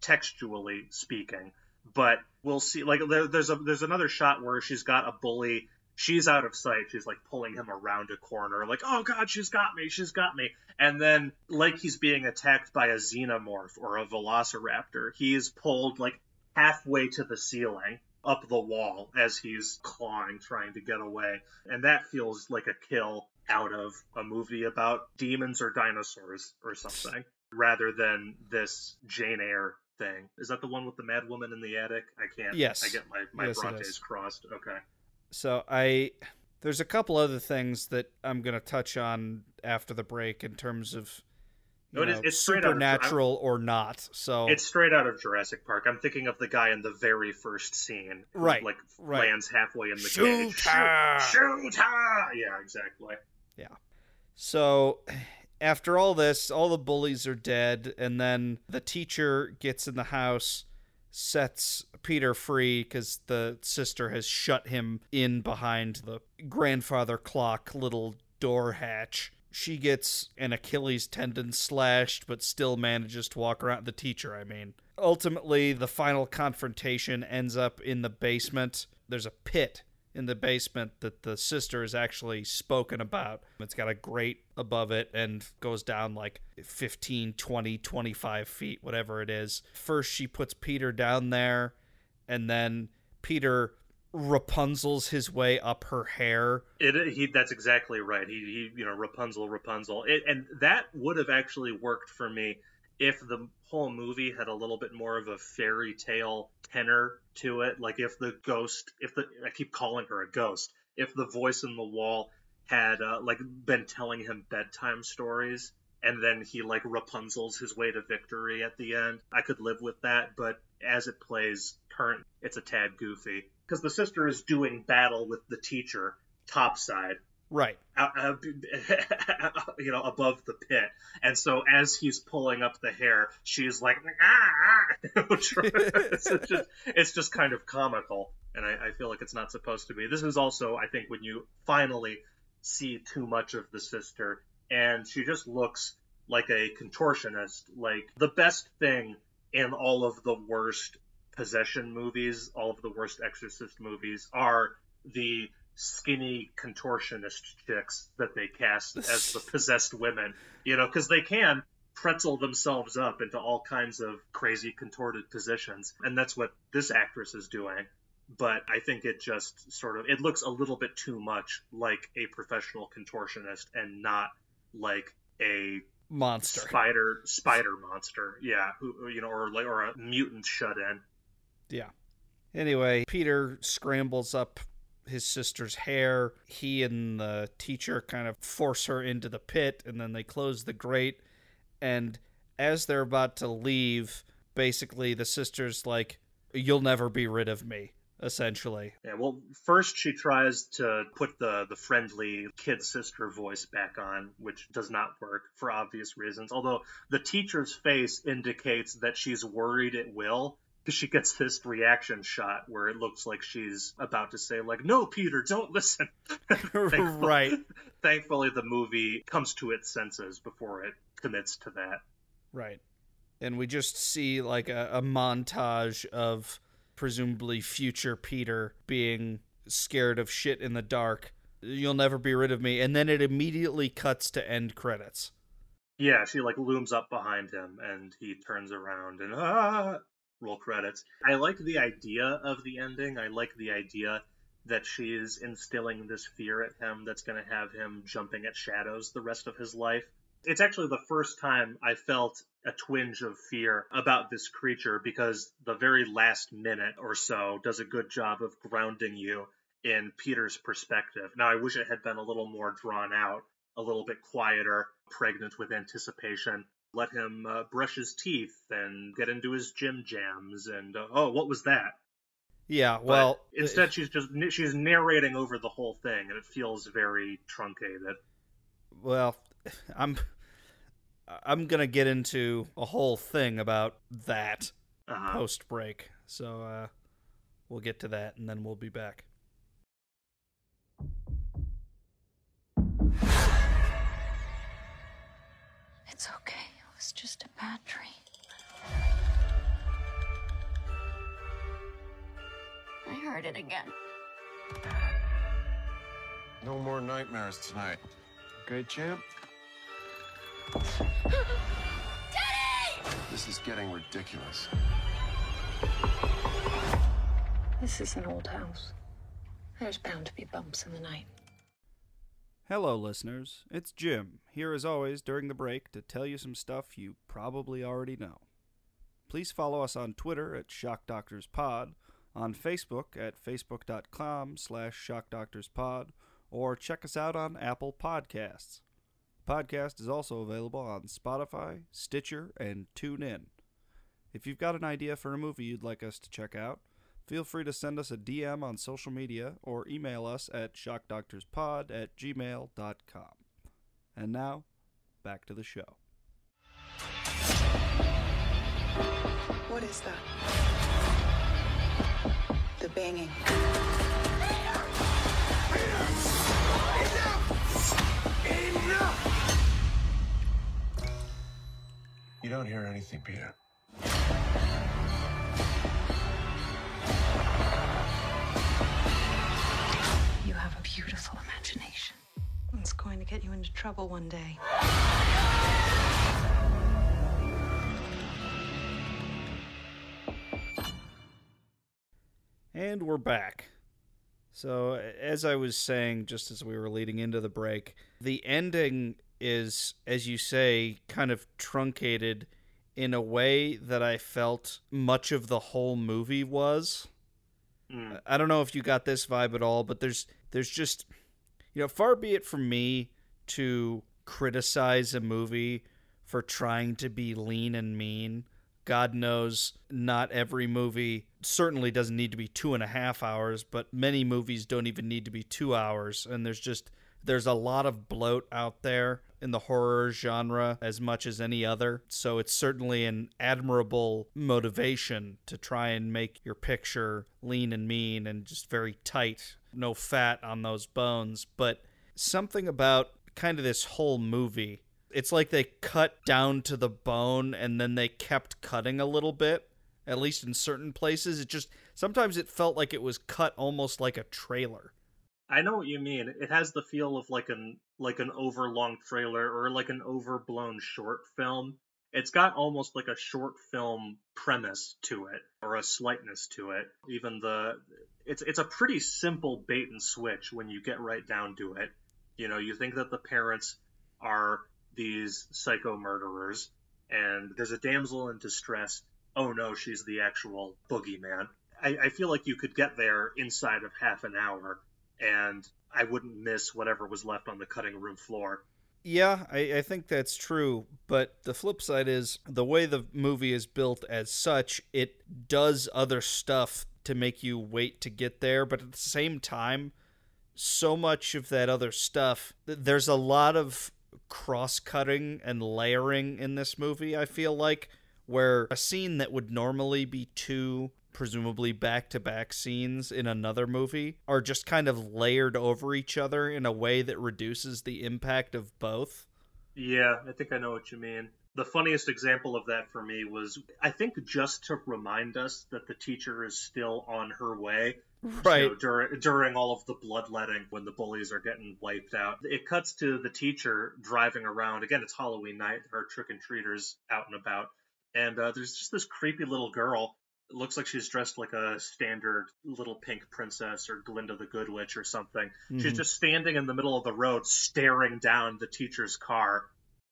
textually speaking, but we'll see. Like there, there's a there's another shot where she's got a bully. She's out of sight. She's like pulling him around a corner, like, oh god, she's got me, she's got me. And then, like he's being attacked by a xenomorph or a velociraptor, he's pulled like halfway to the ceiling up the wall as he's clawing, trying to get away. And that feels like a kill out of a movie about demons or dinosaurs or something, rather than this Jane Eyre thing. Is that the one with the mad woman in the attic? I can't. Yes. I get my my Yes, Brontes crossed. Okay. So I there's a couple other things that I'm gonna touch on after the break in terms of No, know, it's out of- supernatural or not. So It's straight out of Jurassic Park. I'm thinking of the guy in the very first scene, Right, Like right. lands halfway in the Shoot cage. Shoot, shoot her! Yeah, exactly. Yeah. So after all this, all the bullies are dead, and then the teacher gets in the house, sets Peter free because the sister has shut him in behind the grandfather clock little door hatch. She gets an Achilles tendon slashed, but still manages to walk around. The teacher, I mean. Ultimately, the final confrontation ends up in the basement. There's a pit in the basement that the sister has actually spoken about. It's got a grate above it and goes down like 15, 20, 25 feet, whatever it is. First, she puts Peter down there, and then Peter Rapunzel's his way up her hair. It, uh, he, that's exactly right. He, he you know, Rapunzel, Rapunzel, it, and that would have actually worked for me if the whole movie had a little bit more of a fairy tale tenor to it. Like if the ghost, if the, I keep calling her a ghost, if the voice in the wall had uh, like been telling him bedtime stories, and then he like Rapunzel's his way to victory at the end, I could live with that. But as it plays current, it's a tad goofy because the sister is doing battle with the teacher topside Right. out, uh, you know, above the pit. And so as he's pulling up the hair, she's like, ah, ah," it's just, it's just kind of comical. And I, I feel like it's not supposed to be. This is also, I think, when you finally see too much of the sister, and she just looks like a contortionist. Like the best thing in all of the worst possession movies, all of the worst exorcist movies, are the skinny contortionist chicks that they cast as the possessed women, you know, because they can pretzel themselves up into all kinds of crazy contorted positions. And that's what this actress is doing. But I think it just sort of it looks a little bit too much like a professional contortionist and not like a Monster. spider spider monster. Yeah, who you know, or like or a mutant shut in. Yeah. Anyway, Peter scrambles up his sister's hair. He and the teacher kind of force her into the pit, and then they close the grate. And as they're about to leave, basically the sister's like, You'll never be rid of me, essentially. Yeah, well, first she tries to put the the friendly kid sister voice back on, which does not work for obvious reasons. Although the teacher's face indicates that she's worried it will, because she gets this reaction shot where it looks like she's about to say like, "No, Peter, don't listen." Thankfully- right. Thankfully, the movie comes to its senses before it commits to that. Right. And we just see like a, a montage of presumably future Peter being scared of shit in the dark. You'll never be rid of me. And then it immediately cuts to end credits. Yeah, she like looms up behind him and he turns around and ah roll credits. I like the idea of the ending. I like the idea that she is instilling this fear at him that's going to have him jumping at shadows the rest of his life. It's actually the first time I felt a twinge of fear about this creature because the very last minute or so does a good job of grounding you in Peter's perspective. Now, I wish it had been a little more drawn out, a little bit quieter, pregnant with anticipation. Let him uh, brush his teeth and get into his gym jams. And uh, oh, what was that? Yeah, well, but instead she's just she's narrating over the whole thing, and it feels very truncated. Well, I'm I'm gonna get into a whole thing about that uh-huh. post break, so uh, we'll get to that, and then we'll be back. It's okay. It was just a bad dream. I heard it again. No more nightmares tonight. Okay, champ? Daddy! This is getting ridiculous. This is an old house. There's bound to be bumps in the night. Hello, listeners. It's Jim, here as always during the break to tell you some stuff you probably already know. Please follow us on Twitter at Shock Doctors Pod, on Facebook at facebook.com slash shockdoctorspod, or check us out on Apple Podcasts. The podcast is also available on Spotify, Stitcher, and TuneIn. If you've got an idea for a movie you'd like us to check out, feel free to send us a DM on social media or email us at shockdoctorspod at gmail.com. And now, back to the show. What is that? The banging. You don't hear anything, Peter. Beautiful imagination. It's going to get you into trouble one day. And we're back. So, as I was saying, just as we were leading into the break, the ending is, as you say, kind of truncated in a way that I felt much of the whole movie was. Mm. I don't know if you got this vibe at all, but there's there's just you know, far be it from me to criticize a movie for trying to be lean and mean. God knows not every movie certainly doesn't need to be two and a half hours, but many movies don't even need to be two hours. And there's just there's a lot of bloat out there in the horror genre as much as any other. So it's certainly an admirable motivation to try and make your picture lean and mean and just very tight, no fat on those bones. But something about kind of this whole movie, it's like they cut down to the bone and then they kept cutting a little bit. At least in certain places, it just sometimes it felt like it was cut almost like a trailer I know what you mean. It has the feel of like an like an overlong trailer or like an overblown short film. It's got almost like a short film premise to it or a slightness to it. Even the it's it's a pretty simple bait and switch when you get right down to it. You know, you think that the parents are these psycho murderers and there's a damsel in distress. Oh no, she's the actual boogeyman. I, I feel like you could get there inside of half an hour and I wouldn't miss whatever was left on the cutting room floor. Yeah, I, I, think that's true. But the flip side is the way the movie is built as such, it does other stuff to make you wait to get there. But at the same time, so much of that other stuff, there's a lot of cross cutting and layering in this movie, I feel like, where a scene that would normally be too presumably back to back scenes in another movie are just kind of layered over each other in a way that reduces the impact of both. Yeah, I think I know what you mean. The funniest example of that for me was I think just to remind us that the teacher is still on her way. Right. So during during all of the bloodletting when the bullies are getting wiped out. It cuts to the teacher driving around. Again, it's Halloween night. There are trick and treaters out and about. And uh, there's just this creepy little girl it looks like she's dressed like a standard little pink princess or Glinda the Good Witch or something. Mm-hmm. She's just standing in the middle of the road staring down the teacher's car.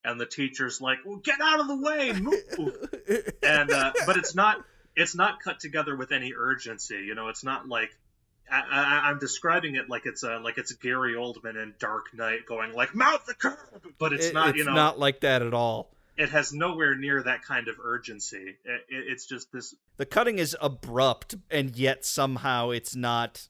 and the teacher's like, "Well, get out of the way, move!" and uh, but it's not it's not cut together with any urgency. You know, it's not like I, I, I'm describing it like it's a like it's Gary Oldman in Dark Knight going like mount the curb, but it's It- not. it's you know, not like that at all. It has nowhere near that kind of urgency. It, it, it's just this. The cutting is abrupt, and yet somehow it's not.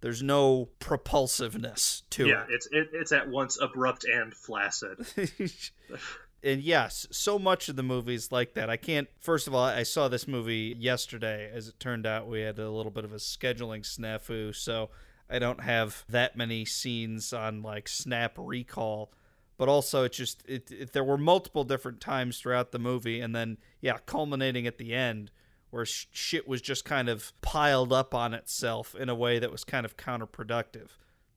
There's no propulsiveness to Yeah, it. Yeah, it's it, it's at once abrupt and flaccid. and yes, so much of the movie's like that. I can't. First of all, I saw this movie yesterday. As it turned out, we had a little bit of a scheduling snafu, so I don't have that many scenes on like Snap Recall. But also, it just it, it there were multiple different times throughout the movie, and then yeah, culminating at the end where sh- shit was just kind of piled up on itself in a way that was kind of counterproductive.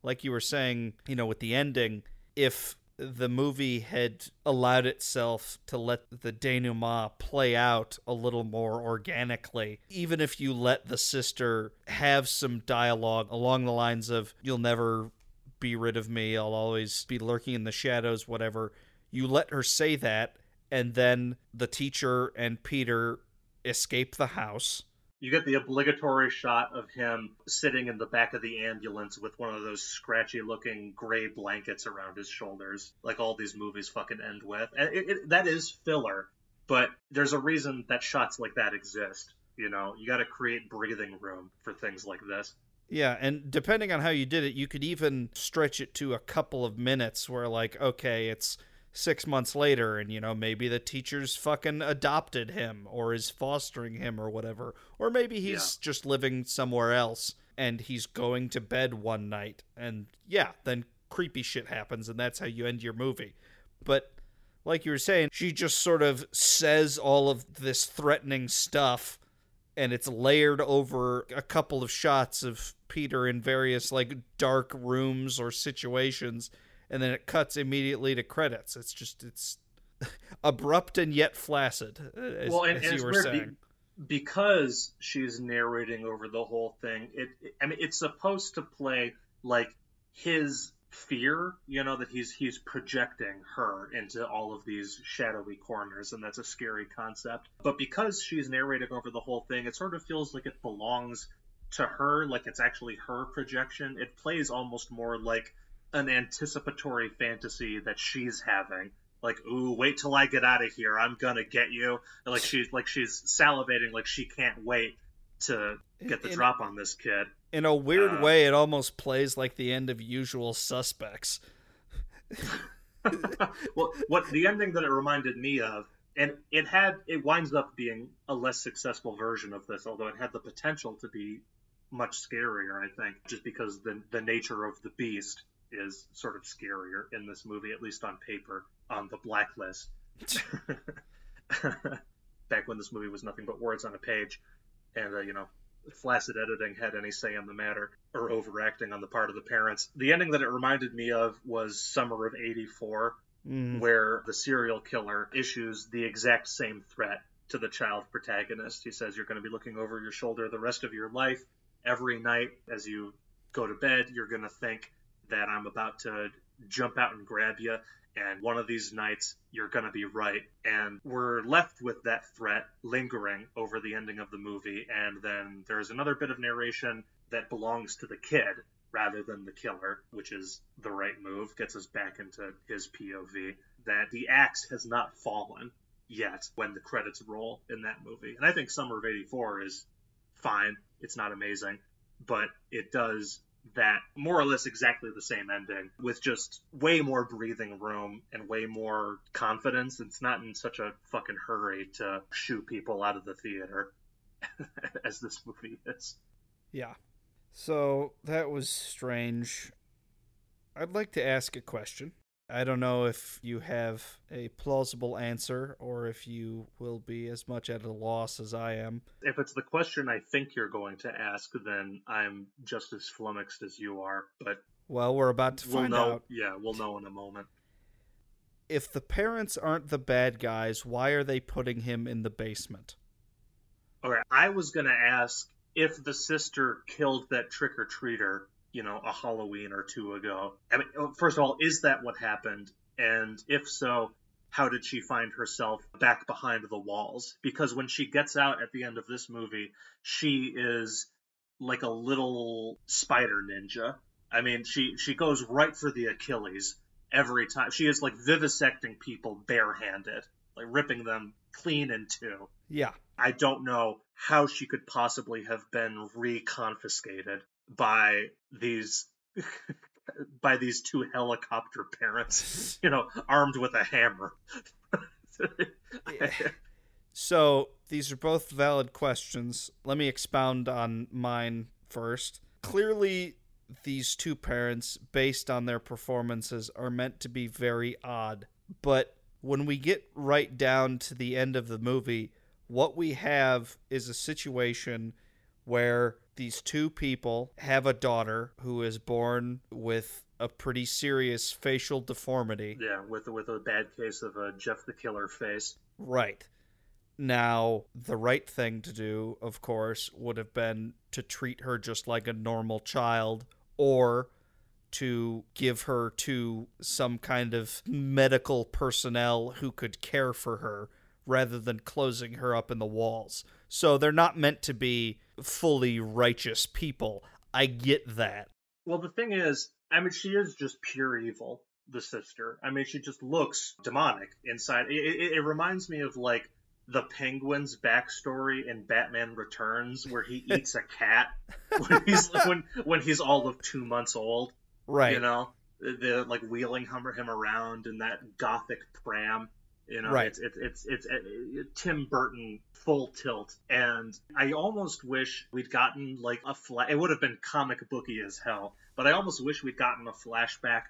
Like you were saying, you know, with the ending, if the movie had allowed itself to let the denouement play out a little more organically, even if you let the sister have some dialogue along the lines of, you'll never be rid of me, I'll always be lurking in the shadows, whatever, you let her say that, and then the teacher and Peter escape the house. You get the obligatory shot of him sitting in the back of the ambulance with one of those scratchy looking gray blankets around his shoulders, like all these movies fucking end with. And it, it, that is filler, but there's a reason that shots like that exist. You know, you got to create breathing room for things like this. Yeah, and depending on how you did it, you could even stretch it to a couple of minutes where, like, okay, it's six months later, and, you know, maybe the teacher's fucking adopted him or is fostering him or whatever. Or maybe he's just living somewhere else and he's going to bed one night. And, yeah, then creepy shit happens, and that's how you end your movie. But, like you were saying, she just sort of says all of this threatening stuff and it's layered over a couple of shots of Peter in various like dark rooms or situations and then it cuts immediately to credits. It's just it's abrupt and yet flaccid as, well, and, as and you were weird be- saying. because she's narrating over the whole thing. It, it, I mean, it's supposed to play like his fear, you know, that he's he's projecting her into all of these shadowy corners, and that's a scary concept. But because she's narrating over the whole thing, it sort of feels like it belongs to her, like it's actually her projection. It plays almost more like an anticipatory fantasy that she's having. Like, ooh, wait till I get out of here. I'm gonna get you. Like she's like she's salivating, like she can't wait to get the In- drop on this kid. In a weird uh, way, it almost plays like the end of Usual Suspects. well, what the ending that it reminded me of, and it had it winds up being a less successful version of this, although it had the potential to be much scarier. I think just because the the nature of the beast is sort of scarier in this movie, at least on paper, on the blacklist. Back when this movie was nothing but words on a page, and uh, you know, flaccid editing had any say in the matter or overacting on the part of the parents. The ending that it reminded me of was Summer of '84, Mm. where the serial killer issues the exact same threat to the child protagonist. He says, You're going to be looking over your shoulder the rest of your life. Every night as you go to bed, you're going to think that I'm about to jump out and grab you. And one of these nights, you're going to be right. And we're left with that threat lingering over the ending of the movie. And then there's another bit of narration that belongs to the kid rather than the killer, which is the right move, gets us back into his POV. That the axe has not fallen yet when the credits roll in that movie. And I think Summer of 84 is fine. It's not amazing, but it does that more or less exactly the same ending with just way more breathing room and way more confidence. It's not in such a fucking hurry to shoo people out of the theater as this movie is. Yeah. So that was strange. I'd like to ask a question. I don't know if you have a plausible answer or if you will be as much at a loss as I am. If it's the question I think you're going to ask, then I'm just as flummoxed as you are. But Well, we're about to we'll find know. out. Yeah, we'll know in a moment. If the parents aren't the bad guys, why are they putting him in the basement? All right, I was gonna ask if the sister killed that trick or treater, you know, a Halloween or two ago. I mean, oh, first of all, is that what happened? And if so, how did she find herself back behind the walls? Because when she gets out at the end of this movie, she is like a little spider ninja. I mean, she she goes right for the Achilles every time. She is like vivisecting people barehanded, like ripping them clean in two. Yeah. I don't know how she could possibly have been reconfiscated by these by these two helicopter parents, you know, armed with a hammer. so these are both valid questions. Let me expound on mine first. Clearly, these two parents, based on their performances, are meant to be very odd. But when we get right down to the end of the movie, what we have is a situation where these two people have a daughter who is born with a pretty serious facial deformity. Yeah, with with a bad case of a Jeff the Killer face. Right. Now, the right thing to do, of course, would have been to treat her just like a normal child or to give her to some kind of medical personnel who could care for her rather than closing her up in the walls. So they're not meant to be fully righteous people. I get that. Well, the thing is, I mean, she is just pure evil, the sister. I mean, she just looks demonic inside. It, it, it reminds me of like the penguin's backstory in Batman Returns, where he eats a cat when he's when when he's all of two months old. Right. You know, they're like wheeling him, him around in that gothic pram. You know, Right. it's, it's it's it's it's Tim Burton full tilt, and I almost wish we'd gotten like a flash. It would have been comic booky as hell, but I almost wish we'd gotten a flashback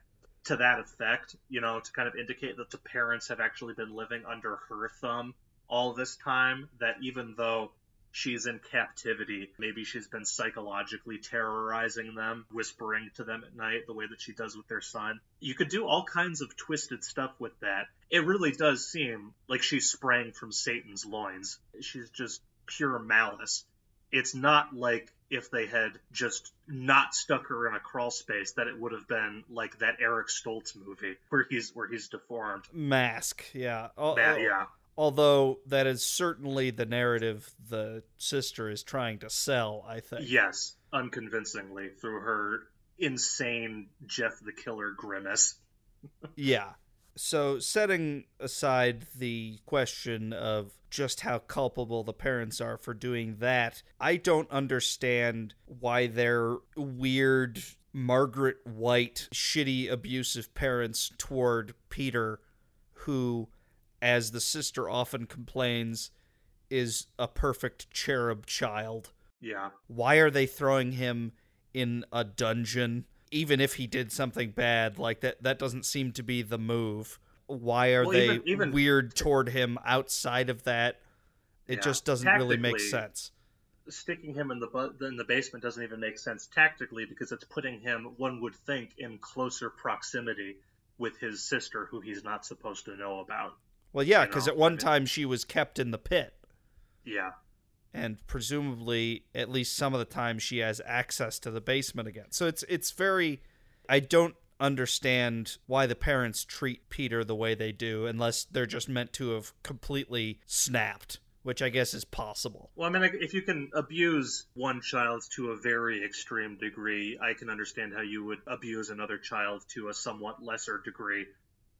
to that effect. You know, to kind of indicate that the parents have actually been living under her thumb all this time. That even though she's in captivity. Maybe she's been psychologically terrorizing them, whispering to them at night the way that she does with their son. You could do all kinds of twisted stuff with that. It really does seem like she sprang from Satan's loins. She's just pure malice. It's not like if they had just not stuck her in a crawl space that it would have been like that Eric Stoltz movie where he's where he's deformed. Mask, yeah. Oh, that- al- yeah. Although that is certainly the narrative the sister is trying to sell, I think. Yes, unconvincingly through her insane Jeff the Killer grimace. Yeah. So, setting aside the question of just how culpable the parents are for doing that, I don't understand why their weird Margaret White, shitty, abusive parents toward Peter, who, as the sister often complains, is a perfect cherub child. Yeah. Why are they throwing him in a dungeon? Even if he did something bad, like that, that doesn't seem to be the move. Why are Well, they even- even- weird toward him outside of that? It Yeah. just doesn't really make sense. Sticking him in the bu- in the basement doesn't even make sense tactically because it's putting him, one would think, in closer proximity with his sister, who he's not supposed to know about. Well, yeah, because at one I mean- time she was kept in the pit, Yeah. and presumably, at least some of the time, she has access to the basement again. So it's it's very. I don't understand why the parents treat Peter the way they do, unless they're just meant to have completely snapped, which I guess is possible. Well, I mean, if you can abuse one child to a very extreme degree, I can understand how you would abuse another child to a somewhat lesser degree.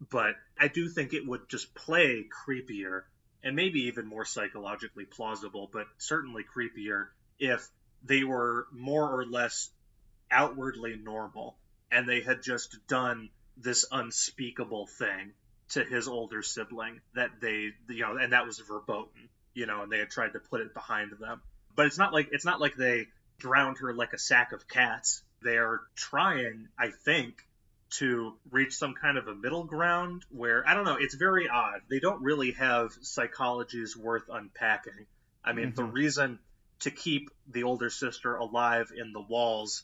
But I do think it would just play creepier and maybe even more psychologically plausible, but certainly creepier if they were more or less outwardly normal and they had just done this unspeakable thing to his older sibling that they you know and that was verboten you know and they had tried to put it behind them. But it's not like it's not like they drowned her like a sack of cats. They are trying i think to reach some kind of a middle ground where i don't know it's very odd they don't really have psychologies worth unpacking i mean the Mhm. reason to keep the older sister alive in the walls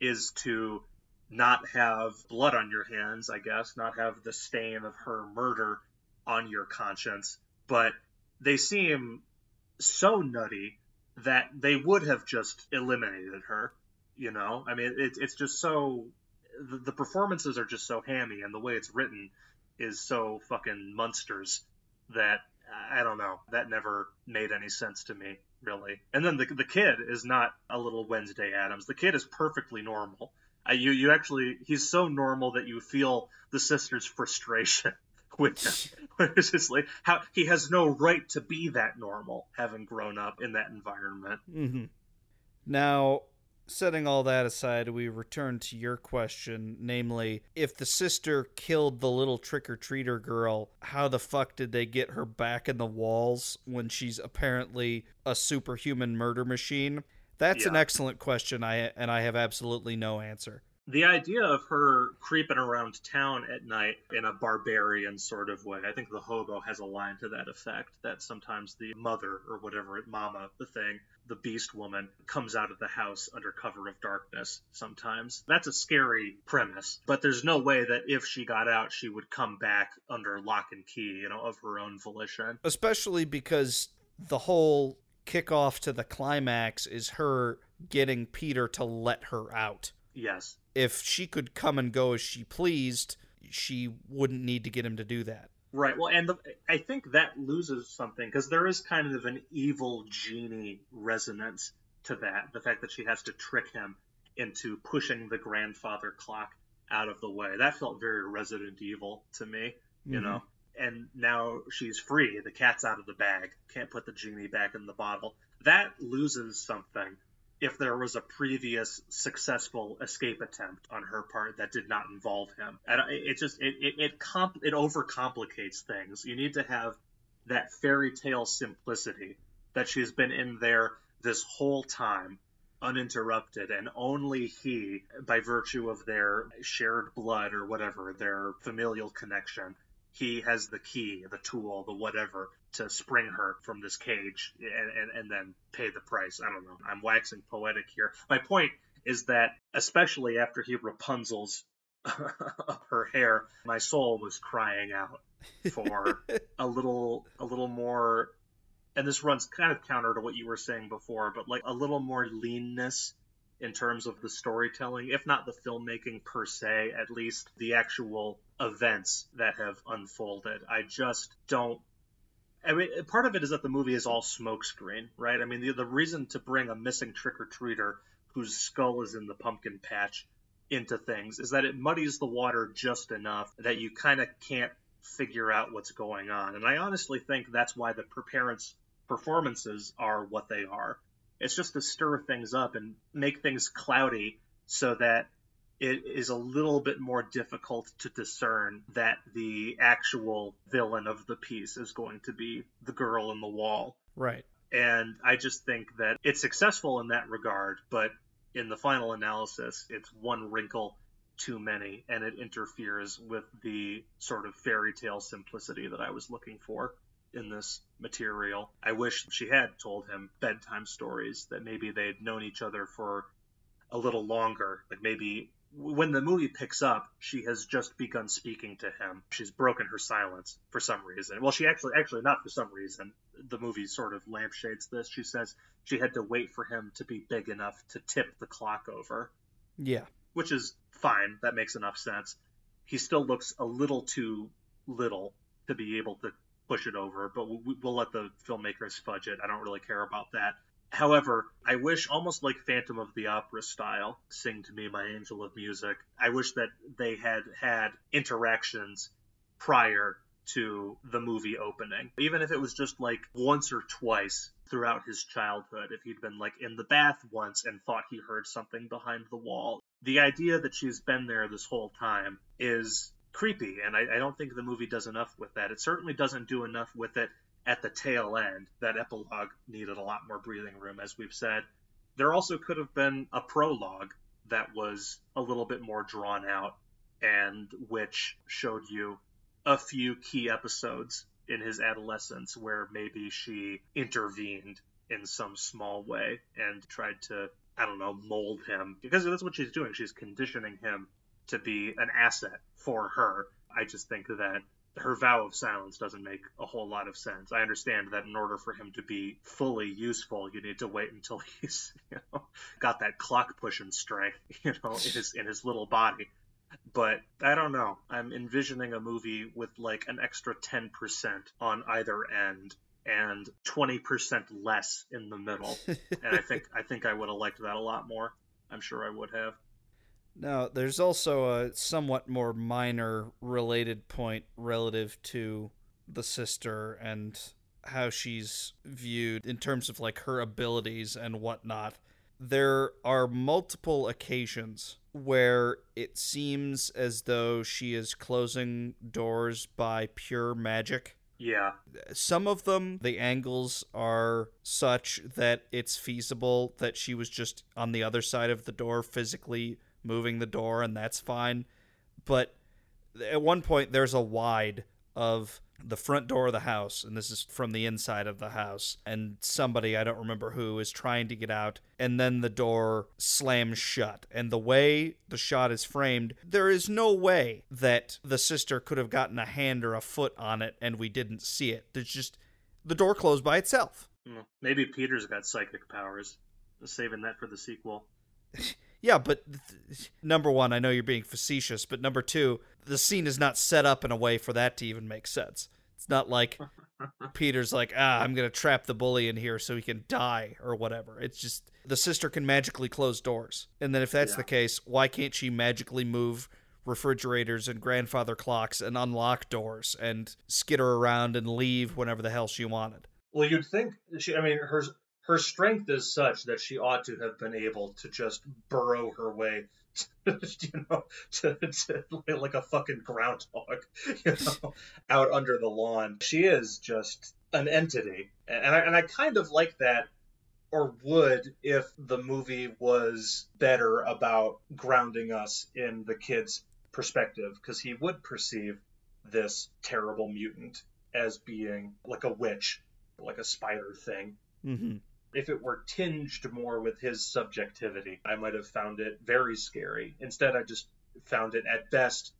is to not have blood on your hands, I guess, not have the stain of her murder on your conscience. But they seem so nutty that they would have just eliminated her. You know, I mean, it, it's just so the, the performances are just so hammy, and the way it's written is so fucking monsters that I don't know. That never made any sense to me, really. And then the the kid is not a little Wednesday Addams. The kid is perfectly normal. Uh, you you actually he's so normal that you feel the sister's frustration with him. it's just like how he has no right to be that normal, having grown up in that environment. Mm-hmm. Now, setting all that aside, we return to your question, namely, if the sister killed the little trick or treater girl, how the fuck did they get her back in the walls when she's apparently a superhuman murder machine? That's an excellent question, I and I have absolutely no answer. The idea of her creeping around town at night in a barbarian sort of way, I think the hobo has a line to that effect that sometimes the mother or whatever, mama, the thing, the beast woman, comes out of the house under cover of darkness sometimes. That's a scary premise, but there's no way that if she got out, she would come back under lock and key, you know, of her own volition. Especially because the whole kickoff to the climax is her getting Peter to let her out. Yes. If she could come and go as she pleased, she wouldn't need to get him to do that. Right. Well, and the, I think that loses something because there is kind of an evil genie resonance to that. The fact that she has to trick him into pushing the grandfather clock out of the way. That felt very Resident Evil to me, you Mhm. know? And now she's free. The cat's out of the bag. Can't put the genie back in the bottle. That loses something if there was a previous successful escape attempt on her part that did not involve him. And it just it it it, comp- it overcomplicates things. You need to have that fairy tale simplicity that she's been in there this whole time uninterrupted and only he by virtue of their shared blood or whatever their familial connection he has the key the tool the whatever to spring her from this cage and, and, and then pay the price. I don't know. I'm waxing poetic here. My point is that especially after he rapunzel's her hair my soul was crying out for a little a little more and this runs kind of counter to what you were saying before but like a little more leanness in terms of the storytelling if not the filmmaking per se at least the actual events that have unfolded. I just don't I mean, part of it is that the movie is all smokescreen, right? I mean, the, the reason to bring a missing trick or treater whose skull is in the pumpkin patch into things is that it muddies the water just enough that you kind of can't figure out what's going on. And I honestly think that's why the parents' performances are what they are. It's just to stir things up and make things cloudy so that it is a little bit more difficult to discern that the actual villain of the piece is going to be the girl in the wall. Right. And I just think that it's successful in that regard, but in the final analysis, it's one wrinkle too many, and it interferes with the sort of fairy tale simplicity that I was looking for in this material. I wish she had told him bedtime stories, that maybe they'd known each other for a little longer. Like maybe when the movie picks up, she has just begun speaking to him. She's broken her silence for some reason. Well, she actually, actually not for some reason. The movie sort of lampshades this. She says she had to wait for him to be big enough to tip the clock over, Yeah. which is fine. That makes enough sense. He still looks a little too little to be able to push it over, but we- we'll let the filmmakers fudge it. I don't really care about that. However, I wish, almost like Phantom of the Opera style, Sing to Me, My Angel of Music, I wish that they had had interactions prior to the movie opening. Even if it was just like once or twice throughout his childhood, if he'd been like in the bath once and thought he heard something behind the wall. The idea that she's been there this whole time is creepy, and I, I don't think the movie does enough with that. It certainly doesn't do enough with it at the tail end. That epilogue needed a lot more breathing room, as we've said. There also could have been a prologue that was a little bit more drawn out and which showed you a few key episodes in his adolescence where maybe she intervened in some small way and tried to, I don't know, mold him. Because that's what she's doing. She's conditioning him to be an asset for her. I just think that her vow of silence doesn't make a whole lot of sense. I understand that in order for him to be fully useful, you need to wait until he's, you know, got that clock pushing strength, you know, in his in his little body. But I don't know. I'm envisioning a movie with like an extra 10% on either end and 20% less in the middle. and I think I think I would have liked that a lot more. I'm sure I would have. Now, there's also a somewhat more minor related point relative to the sister and how she's viewed in terms of like her abilities and whatnot. There are multiple occasions where it seems as though she is closing doors by pure magic. Yeah. Some of them, the angles are such that it's feasible that she was just on the other side of the door physically moving the door, and that's fine. But at one point, there's a wide of the front door of the house, and this is from the inside of the house, and somebody, I don't remember who, is trying to get out, and then the door slams shut. And the way the shot is framed, there is no way that the sister could have gotten a hand or a foot on it and we didn't see it. There's just the door closed by itself. Maybe Peter's got psychic powers. Saving that for the sequel. Yeah, but th- number one, I know you're being facetious, but number two, the scene is not set up in a way for that to even make sense. It's not like Peter's like, ah, I'm gonna trap the bully in here so he can die or whatever. It's just the sister can magically close doors, and then if that's Yeah. the case, why can't she magically move refrigerators and grandfather clocks and unlock doors and skitter around and leave whenever the hell she wanted? Well, you'd think she. I mean, her her strength is such that she ought to have been able to just burrow her way, you know, to, to like a fucking groundhog, you know, out under the lawn. She is just an entity, and I, and I kind of like that. Or would if the movie was better about grounding us in the kid's perspective, because he would perceive this terrible mutant as being like a witch, like a spider thing. Mm-hmm. If it were tinged more with his subjectivity, I might have found it very scary. Instead, I just found it at best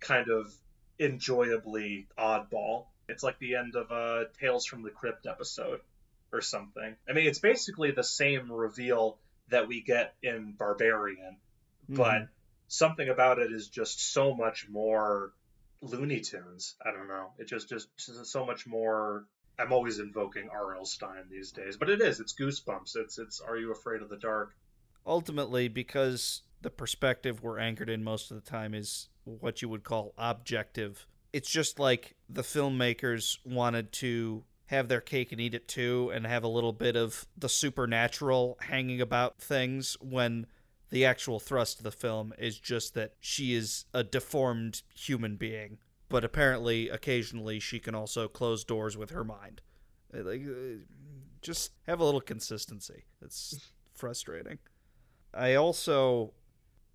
kind of enjoyably oddball. It's like the end of a Tales from the Crypt episode or something. I mean, it's basically the same reveal that we get in Barbarian, mm-hmm. but something about it is just so much more Looney Tunes. I don't know. It just just, just so much more. I'm always invoking R.L. Stine these days, but it is. It's Goosebumps. It's it's Are You Afraid of the Dark? ultimately because the perspective we're anchored in most of the time is what you would call objective it's just like the filmmakers wanted to have their cake and eat it too and have a little bit of the supernatural hanging about things when the actual thrust of the film is just that she is a deformed human being but apparently occasionally she can also close doors with her mind. Uh, like uh, just have a little consistency. It's frustrating. I also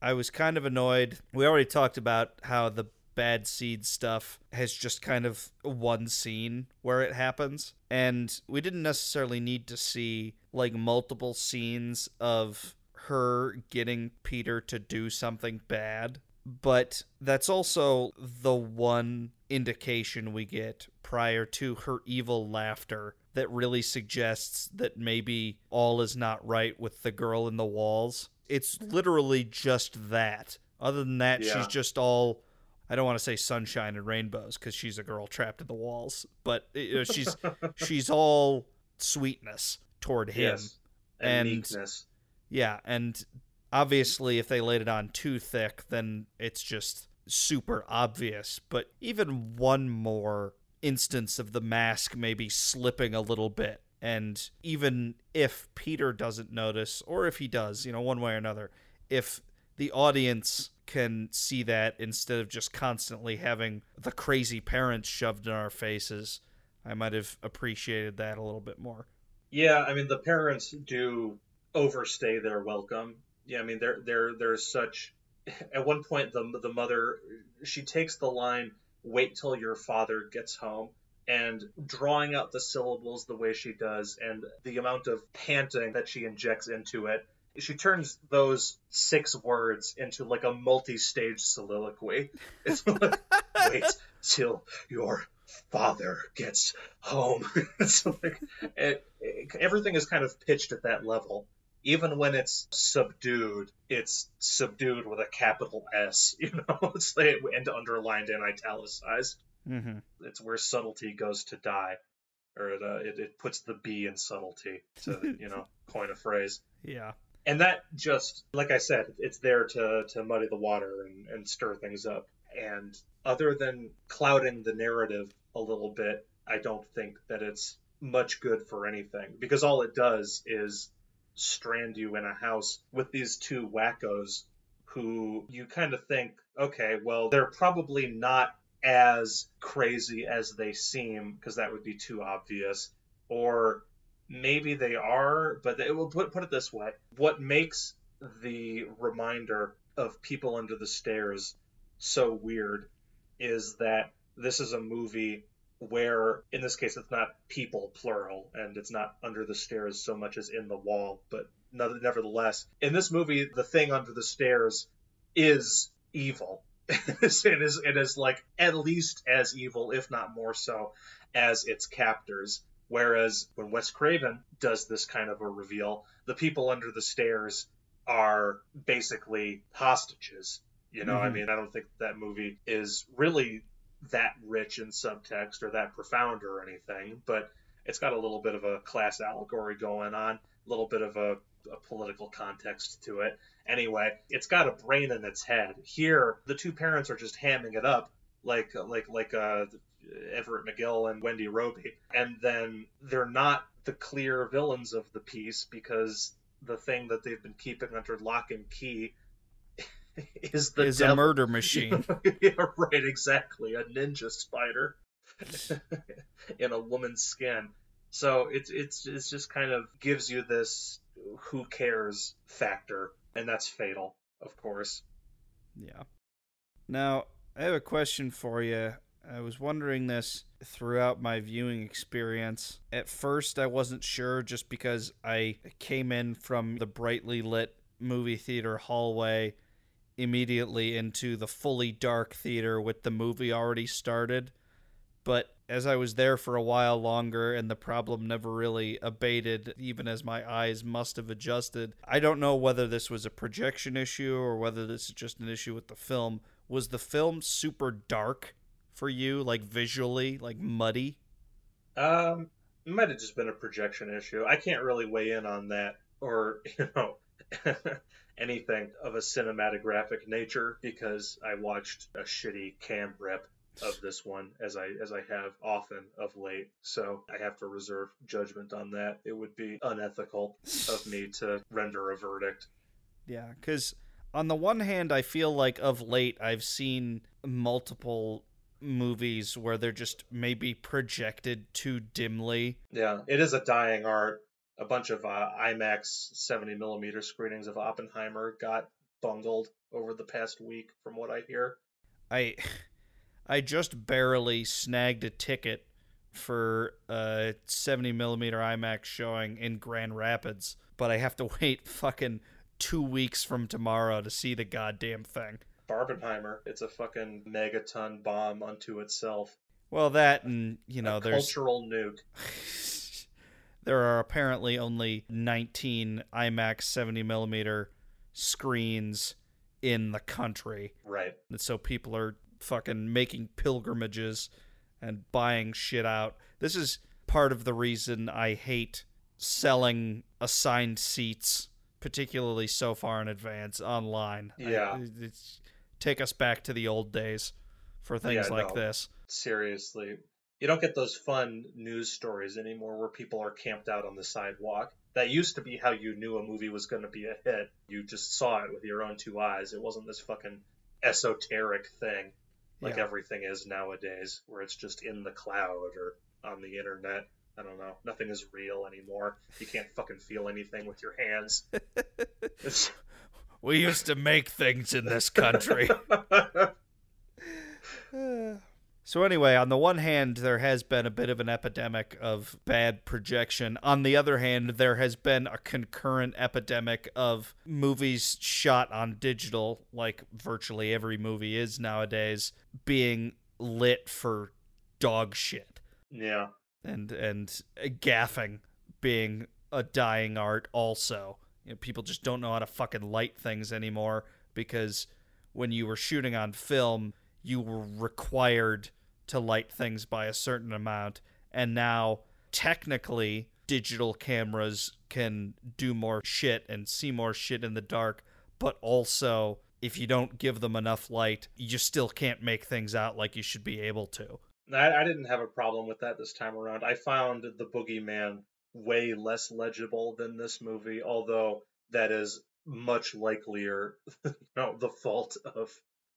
I was kind of annoyed. We already talked about how the bad seed stuff has just kind of one scene where it happens and we didn't necessarily need to see like multiple scenes of her getting Peter to do something bad but that's also the one indication we get prior to her evil laughter that really suggests that maybe all is not right with the girl in the walls. It's literally just that. Other than that, Yeah. she's just all I don't want to say sunshine and rainbows because she's a girl trapped in the walls, but eh, you know, she's she's all sweetness toward him. Yes. And, And- meekness. Yeah, and obviously, if they laid it on too thick, then it's just super obvious. But even one more instance of the mask maybe slipping a little bit, and even if Peter doesn't notice, or if he does, you know, one way or another, if the audience can see that instead of just constantly having the crazy parents shoved in our faces, I might have appreciated that a little bit more. Yeah, I mean the parents do overstay their welcome. Yeah, I mean they're they're they're such. At one point, the the mother she takes the line, "Wait till your father gets home," and drawing out the syllables the way she does, and the amount of panting that she injects into it, she turns those six words into like a multi-stage soliloquy. It's like, "Wait till your father gets home." it's like it, it- everything is kind of pitched at that level even when it's subdued, it's subdued with a capital S, you know, like, and underlined and italicized. Mm-hmm. It's where subtlety goes to die, or it, uh, it, it puts the B in subtlety to, you know, coin a phrase. Yeah. And that just, like I said, it's there to, to muddy the water and, and stir things up. And other than clouding the narrative a little bit, I don't think that it's much good for anything because all it does is strand you in a house with these two wackos who you kind of think, okay, well, they're probably not as crazy as they seem because that would be too obvious. Or maybe they are, but it will put, put it this way what makes the reminder of people under the stairs so weird is that this is a movie where in this case it's not people plural and it's not under the stairs so much as in the wall but nevertheless in this movie the thing under the stairs is evil. It is, it is like at least as evil if not more so as its captors. Whereas when wes craven does this kind of a reveal the people under the stairs are basically hostages. You know, mm-hmm. I mean, I don't think that movie is really that rich in subtext or that profound or anything, but it's got a little bit of a class allegory going on, a little bit of a, a political context to it. Anyway, it's got a brain in its head. Here, the two parents are just hamming it up like like like uh, Everett McGill and Wendy Robie, and then they're not the clear villains of the piece because the thing that they've been keeping under lock and key is the is devil. a murder machine. yeah, right, exactly. A ninja spider in a woman's skin. So it's it's it's just kind of gives you this who cares factor, and that's fatal, of course. Yeah. Now I have a question for you. I was wondering this throughout my viewing experience. At first, I wasn't sure just because I came in from the brightly lit movie theater hallway immediately into the fully dark theater with the movie already started. But as I was there for a while longer and the problem never really abated, even as my eyes must have adjusted, I don't know whether this was a projection issue or whether this is just an issue with the film. Was the film super dark for you, like visually, like muddy? Um, it might have just been a projection issue. I can't really weigh in on that, or you know, anything of a cinematographic nature because I watched a shitty cam rip of this one as I as I have often of late. So I have to reserve judgment on that. It would be unethical of me to render a verdict. Yeah, cuz on the one hand I feel like of late I've seen multiple movies where they're just maybe projected too dimly. Yeah, it is a dying art a bunch of uh, IMAX 70 millimeter screenings of Oppenheimer got bungled over the past week, from what I hear. I I just barely snagged a ticket for a 70 millimeter IMAX showing in Grand Rapids, but I have to wait fucking two weeks from tomorrow to see the goddamn thing. Barbenheimer, it's a fucking megaton bomb unto itself. Well, that and you know, a there's cultural nuke. there are apparently only 19 IMAX 70 millimeter screens in the country. Right. And so people are fucking making pilgrimages and buying shit out. This is part of the reason I hate selling assigned seats, particularly so far in advance online. Yeah. I, take us back to the old days for things yeah, like no. this. Seriously you don't get those fun news stories anymore where people are camped out on the sidewalk. That used to be how you knew a movie was going to be a hit. You just saw it with your own two eyes. It wasn't this fucking esoteric thing like yeah. everything is nowadays, where it's just in the cloud or on the internet. I don't know. Nothing is real anymore. You can't fucking feel anything with your hands. we used to make things in this country. So, anyway, on the one hand, there has been a bit of an epidemic of bad projection. On the other hand, there has been a concurrent epidemic of movies shot on digital, like virtually every movie is nowadays, being lit for dog shit. Yeah. And, and gaffing being a dying art also. you know, people just don't know how to fucking light things anymore because when you were shooting on film, you were required to light things by a certain amount, and now technically digital cameras can do more shit and see more shit in the dark, but also if you don't give them enough light, you still can't make things out like you should be able to. I, I didn't have a problem with that this time around. I found the boogeyman way less legible than this movie, although that is much likelier, you know, the fault of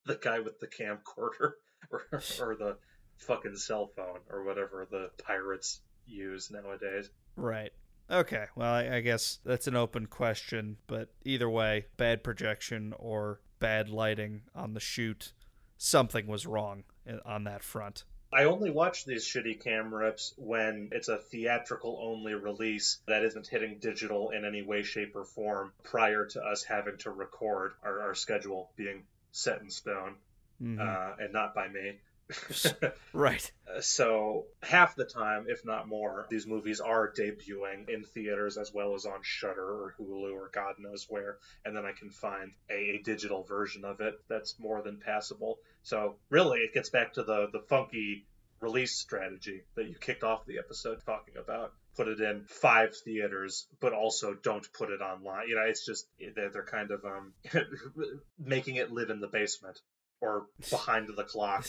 the guy with the camcorder or, or the fucking cell phone or whatever the pirates use nowadays. Right. Okay. Well, I, I guess that's an open question, but either way, bad projection or bad lighting on the shoot, something was wrong on that front. I only watch these shitty cam rips when it's a theatrical only release that isn't hitting digital in any way, shape, or form prior to us having to record our, our schedule being set in stone mm-hmm. uh, and not by me. right. So half the time, if not more, these movies are debuting in theaters as well as on Shudder or Hulu or God knows where, and then I can find a, a, digital version of it that's more than passable. So really, it gets back to the the funky release strategy that you kicked off the episode talking about. Put it in five theaters, but also don't put it online. You know, it's just they're, they're kind of um, making it live in the basement or behind the clock.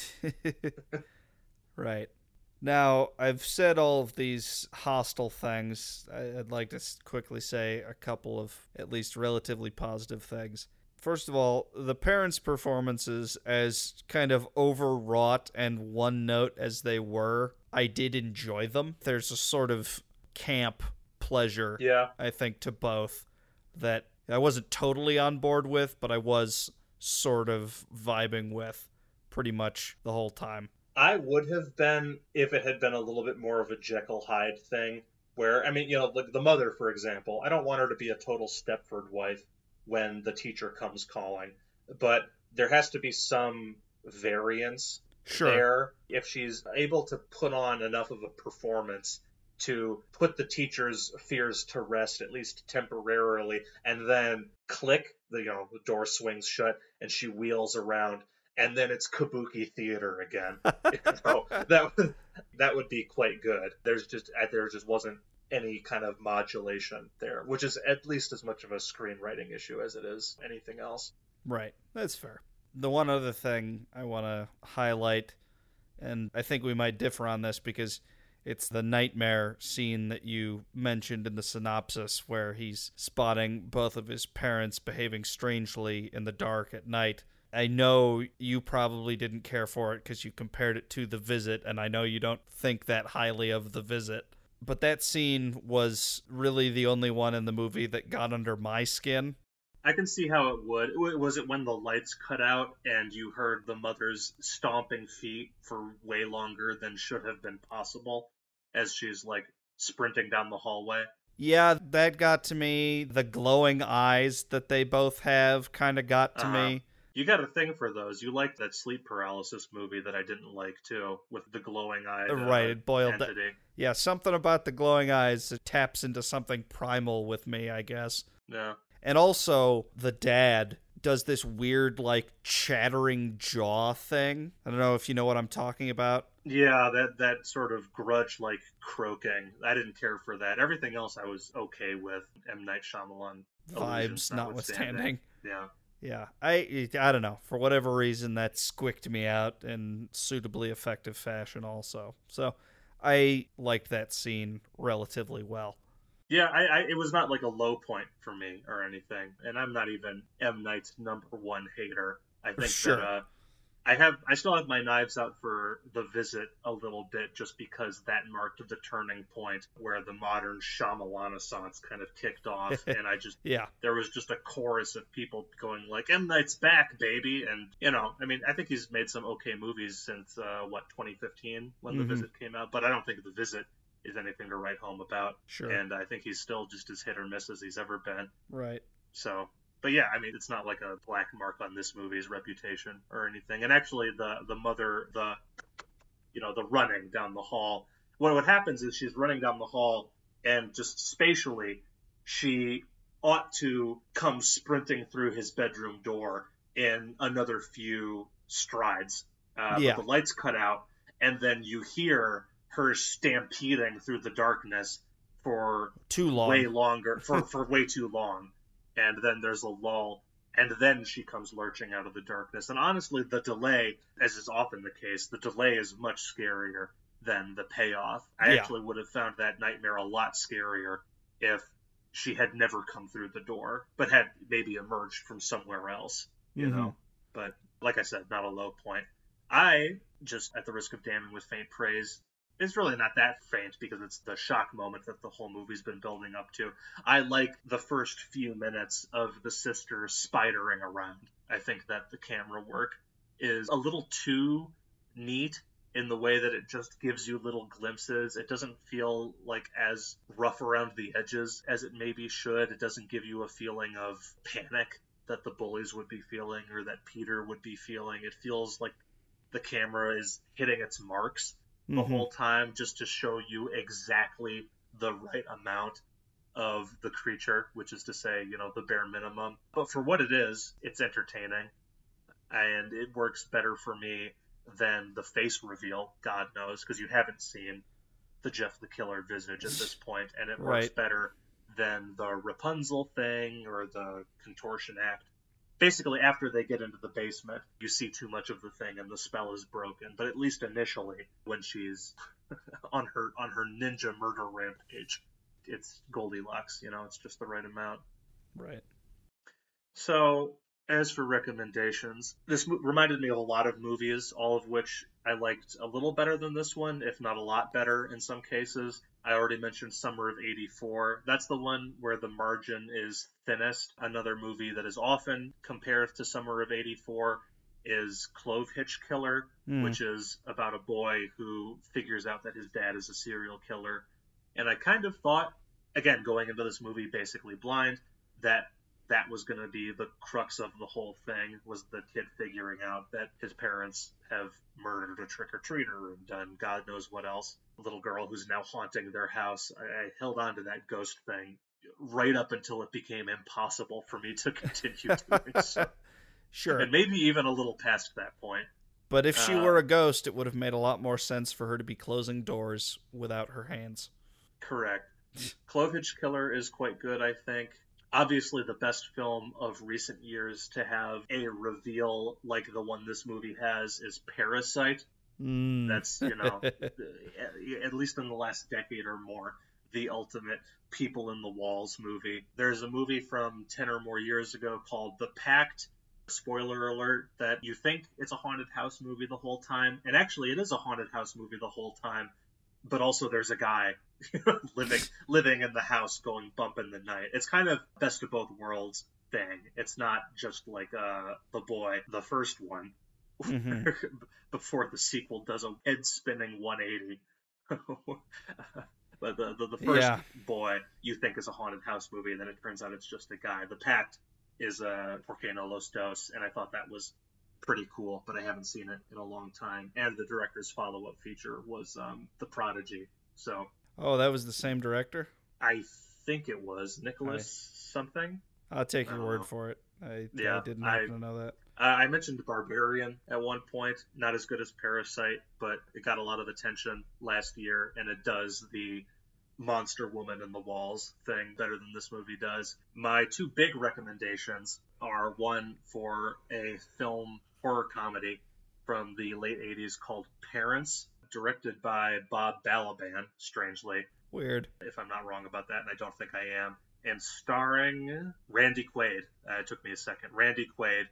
right. Now, I've said all of these hostile things. I'd like to quickly say a couple of at least relatively positive things. First of all, the parents' performances, as kind of overwrought and one note as they were, I did enjoy them. There's a sort of camp pleasure, yeah. I think, to both that I wasn't totally on board with, but I was sort of vibing with pretty much the whole time. I would have been if it had been a little bit more of a Jekyll Hyde thing, where I mean, you know, like the mother, for example. I don't want her to be a total Stepford wife when the teacher comes calling, but there has to be some variance sure. there. If she's able to put on enough of a performance to put the teacher's fears to rest, at least temporarily, and then click, the you know, the door swings shut and she wheels around and then it's kabuki theater again. you know, that would, that would be quite good. There's just uh, there just wasn't any kind of modulation there, which is at least as much of a screenwriting issue as it is anything else. Right. That's fair. The one other thing I want to highlight and I think we might differ on this because it's the nightmare scene that you mentioned in the synopsis where he's spotting both of his parents behaving strangely in the dark at night. I know you probably didn't care for it because you compared it to The Visit, and I know you don't think that highly of The Visit. But that scene was really the only one in the movie that got under my skin. I can see how it would. Was it when the lights cut out and you heard the mother's stomping feet for way longer than should have been possible? As she's like sprinting down the hallway. Yeah, that got to me. The glowing eyes that they both have kind of got to uh-huh. me. You got a thing for those. You liked that sleep paralysis movie that I didn't like too, with the glowing eye. Uh, right, it boiled. That, yeah, something about the glowing eyes taps into something primal with me, I guess. Yeah. And also the dad does this weird like chattering jaw thing. I don't know if you know what I'm talking about. Yeah, that that sort of grudge like croaking. I didn't care for that. Everything else I was okay with. M Night Shyamalan vibes notwithstanding. Yeah. Yeah, I I don't know for whatever reason that squicked me out in suitably effective fashion also. So I liked that scene relatively well. Yeah, I, I, it was not like a low point for me or anything, and I'm not even M Night's number one hater. I think sure. that uh, I have I still have my knives out for the visit a little bit just because that marked the turning point where the modern Shyamalan kind of kicked off. And I just yeah. there was just a chorus of people going like M Night's back baby. And you know I mean I think he's made some okay movies since uh, what 2015 when mm-hmm. the visit came out. But I don't think the visit is anything to write home about. Sure. And I think he's still just as hit or miss as he's ever been. Right. So but yeah, I mean, it's not like a black mark on this movie's reputation or anything. And actually, the the mother, the you know, the running down the hall. What what happens is she's running down the hall, and just spatially, she ought to come sprinting through his bedroom door in another few strides. Uh, Yeah. But the lights cut out, and then you hear her stampeding through the darkness for Too long. way longer, for, for way too long. And then there's a lull, and then she comes lurching out of the darkness. And honestly, the delay, as is often the case, the delay is much scarier than the payoff. I Yeah. actually would have found that nightmare a lot scarier if she had never come through the door, but had maybe emerged from somewhere else, you Mhm. know. But like I said, not a low point. I just, at the risk of damning with faint praise, it's really not that faint because it's the shock moment that the whole movie's been building up to. I like the first few minutes of the sisters spidering around. I think that the camera work is a little too neat in the way that it just gives you little glimpses. It doesn't feel like as rough around the edges as it maybe should. It doesn't give you a feeling of panic that the bullies would be feeling or that Peter would be feeling. It feels like the camera is hitting its marks the Mhm. whole time just to show you exactly the right amount of the creature, which is to say, you know, the bare minimum. But for what it is, it's entertaining. And it works better for me than the face reveal, God knows, because you haven't seen the Jeff the Killer visage at this point, and it works Right. better than the Rapunzel thing or the contortion act. Basically, after they get into the basement, you see too much of the thing and the spell is broken. But at least initially, when she's on her on her ninja murder rampage, it's Goldilocks. You know, it's just the right amount. Right. So, as for recommendations, this reminded me of a lot of movies, all of which I liked a little better than this one, if not a lot better in some cases. I already mentioned Summer of 84. That's the one where the margin is thinnest. Another movie that is often compared to Summer of 84 is Clove Hitch Killer, Mm. which is about a boy who figures out that his dad is a serial killer. And I kind of thought, again, going into this movie basically blind, that that was going to be the crux of the whole thing was the kid figuring out that his parents have murdered a trick-or-treater and done god knows what else a little girl who's now haunting their house I, I held on to that ghost thing right up until it became impossible for me to continue doing so Sure. and maybe even a little past that point But if she Uh, were a ghost, it would have made a lot more sense for her to be closing doors without her hands. Correct. Hitch Killer is quite good, I think. Obviously, the best film of recent years to have a reveal like the one this movie has is Parasite. Mm. That's, you know, at least in the last decade or more, the ultimate people in the walls movie. There's a movie from 10 or more years ago called The Pact. Spoiler alert that you think it's a haunted house movie the whole time, and actually it is a haunted house movie the whole time, but also there's a guy living living in the house going bump in the night. It's kind of best of both worlds thing. It's not just like uh the boy, the first one, Mhm. before the sequel does a head spinning 180. but the, the the first Yeah. boy you think is a haunted house movie, and then it turns out it's just a guy. The Pact is uh, Porque no los dos, and I thought that was pretty cool, but I haven't seen it in a long time. And the director's follow up feature was um, The Prodigy. So Oh, that was the same director? I think it was Nicholas something. I'll take your word know. for it. I, Yeah, I didn't I- to know that. Uh, I mentioned Barbarian at one point. Not as good as Parasite, but it got a lot of attention last year, and it does the monster woman in the walls thing better than this movie does. My two big recommendations are one for a film horror comedy from the late 80s called Parents, directed by Bob Balaban, strangely Weird. if I'm not wrong about that, and I don't think I am, and starring Randy Quaid. Uh, it took me a second. Randy Quaid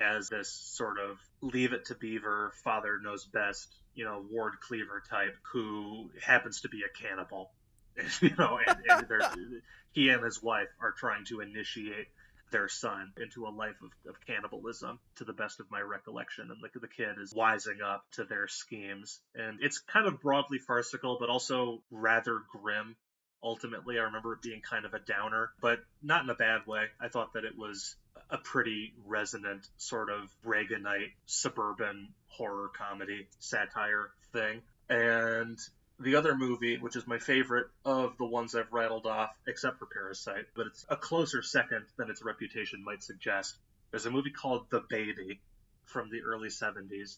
as this sort of leave it to Beaver, father knows best, you know, Ward Cleaver type who happens to be a cannibal. you know, and, and he and his wife are trying to initiate their son into a life of, of cannibalism to the best of my recollection. And the, the kid is wising up to their schemes. And it's kind of broadly farcical but also rather grim ultimately. I remember it being kind of a downer but not in a bad way. I thought that it was a pretty resonant sort of reaganite suburban horror comedy satire thing. And The other movie, which is my favorite of the ones I've rattled off, except for Parasite, but it's a closer second than its reputation might suggest. There's a movie called The Baby from the early 70s.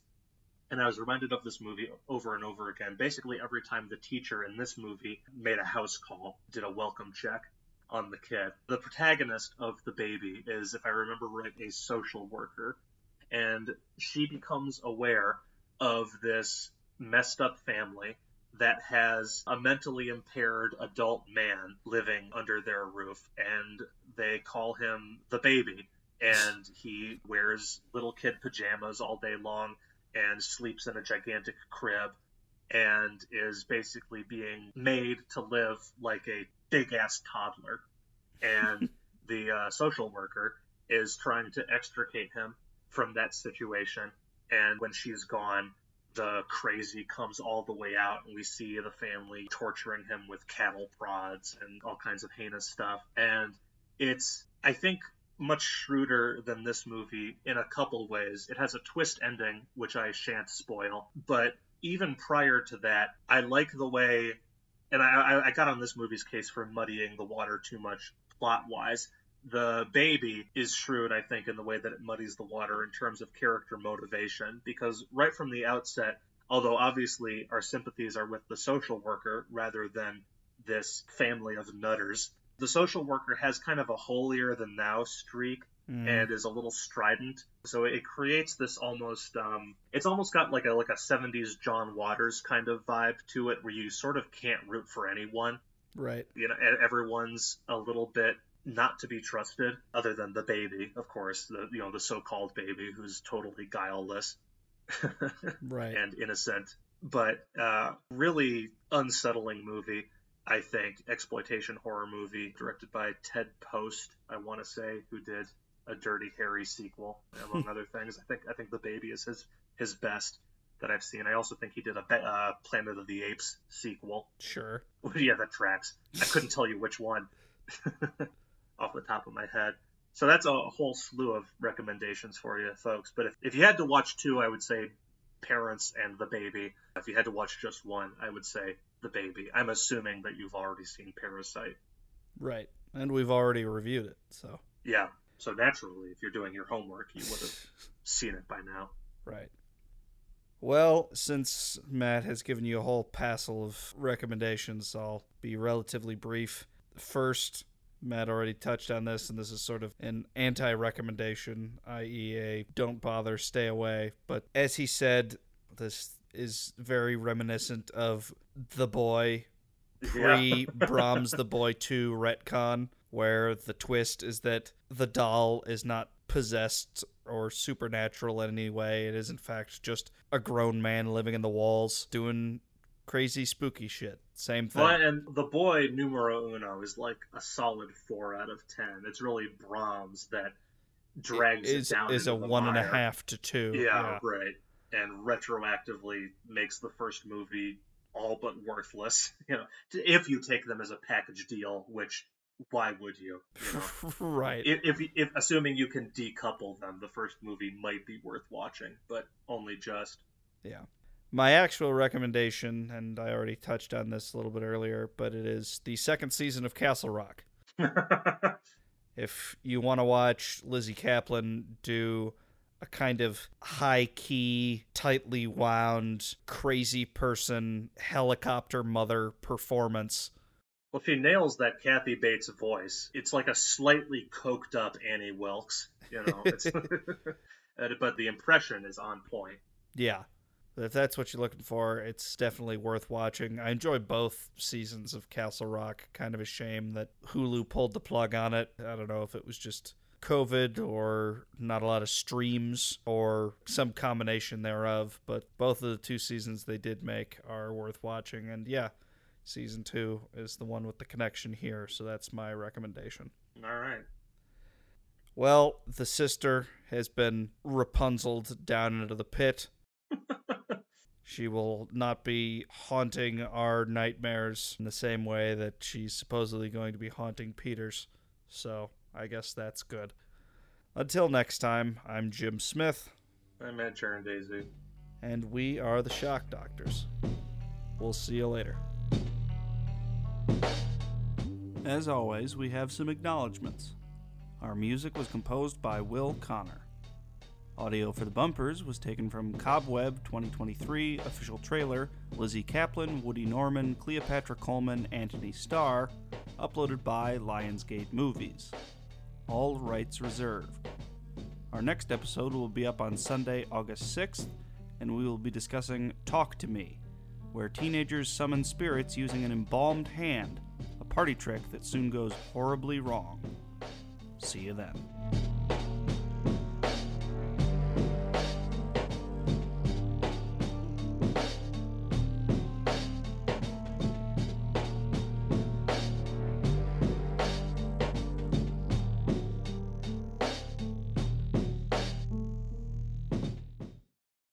And I was reminded of this movie over and over again. Basically, every time the teacher in this movie made a house call, did a welcome check on the kid. The protagonist of The Baby is, if I remember right, a social worker. And she becomes aware of this messed up family that has a mentally impaired adult man living under their roof, and they call him the baby. And he wears little kid pajamas all day long and sleeps in a gigantic crib and is basically being made to live like a big ass toddler. And the uh, social worker is trying to extricate him from that situation. And when she's gone, the crazy comes all the way out, and we see the family torturing him with cattle prods and all kinds of heinous stuff. And it's, I think, much shrewder than this movie in a couple ways. It has a twist ending, which I shan't spoil, but even prior to that, I like the way, and I, I got on this movie's case for muddying the water too much plot wise. The baby is shrewd, I think, in the way that it muddies the water in terms of character motivation, because right from the outset, although obviously our sympathies are with the social worker rather than this family of nutters, the social worker has kind of a holier than thou streak Mm. and is a little strident. So it creates this almost um, it's almost got like a like a 70s John Waters kind of vibe to it where you sort of can't root for anyone. Right. You know, everyone's a little bit not to be trusted other than the baby, of course, the you know the so-called baby who's totally guileless Right. and innocent, but uh, really unsettling movie. I think exploitation horror movie directed by Ted Post. I want to say who did a Dirty Harry sequel, among other things. I think I think the baby is his his best that I've seen. I also think he did a uh, Planet of the Apes sequel. Sure. yeah, that tracks. I couldn't tell you which one off the top of my head. So that's a whole slew of recommendations for you, folks. But if, if you had to watch two, I would say Parents and The Baby. If you had to watch just one, I would say The Baby. I'm assuming that you've already seen Parasite. Right. And we've already reviewed it, so Yeah. So naturally, if you're doing your homework, you would have seen it by now. right. Well, since Matt has given you a whole passel of recommendations, I'll be relatively brief. First, Matt already touched on this, and this is sort of an anti recommendation, i.e., a don't bother, stay away. But as he said, this is very reminiscent of The Boy pre Brahms the Boy 2 retcon, where the twist is that the doll is not possessed or supernatural in any way. It is, in fact, just a grown man living in the walls doing crazy, spooky shit. Same thing. Well, and the boy numero uno is like a solid four out of ten. It's really Brahms that drags it, is, down. is a one and a half to two. Yeah, right. And retroactively makes the first movie all but worthless. You know, if you take them as a package deal, which why would you? you know? right. if, if, if assuming you can decouple them, the first movie might be worth watching, but only just. Yeah. My actual recommendation, and I already touched on this a little bit earlier, but it is the second season of Castle Rock. If you want to watch Lizzy Caplan do a kind of high key, tightly wound, crazy person helicopter mother performance, Well, if he nails that Kathy Bates voice, it's like a slightly coked up Annie Wilkes, you know. It's, but the impression is on point. yeah. If that's what you're looking for, it's definitely worth watching. I enjoy both seasons of Castle Rock. Kind of a shame that Hulu pulled the plug on it. I don't know if it was just COVID or not a lot of streams or some combination thereof, but both of the two seasons they did make are worth watching. And yeah, season two is the one with the connection here, so that's my recommendation. All right. Well, the sister has been Rapunzeled down into the pit. She will not be haunting our nightmares in the same way that she's supposedly going to be haunting Peter's. So I guess that's good. Until next time, I'm Jim Smith, I'm Ed Sharon Daisy. and we are the Shock Doctors. We'll see you later. As always, we have some acknowledgments. Our music was composed by Will Connor. Audio for the bumpers was taken from Cobweb 2023 official trailer, Lizzy Caplan, Woody Norman, Cleopatra Coleman, Antony Starr, uploaded by Lionsgate Movies. All rights reserved. Our next episode will be up on Sunday, August 6th, and we will be discussing Talk to Me, where teenagers summon spirits using an embalmed hand, a party trick that soon goes horribly wrong. See you then.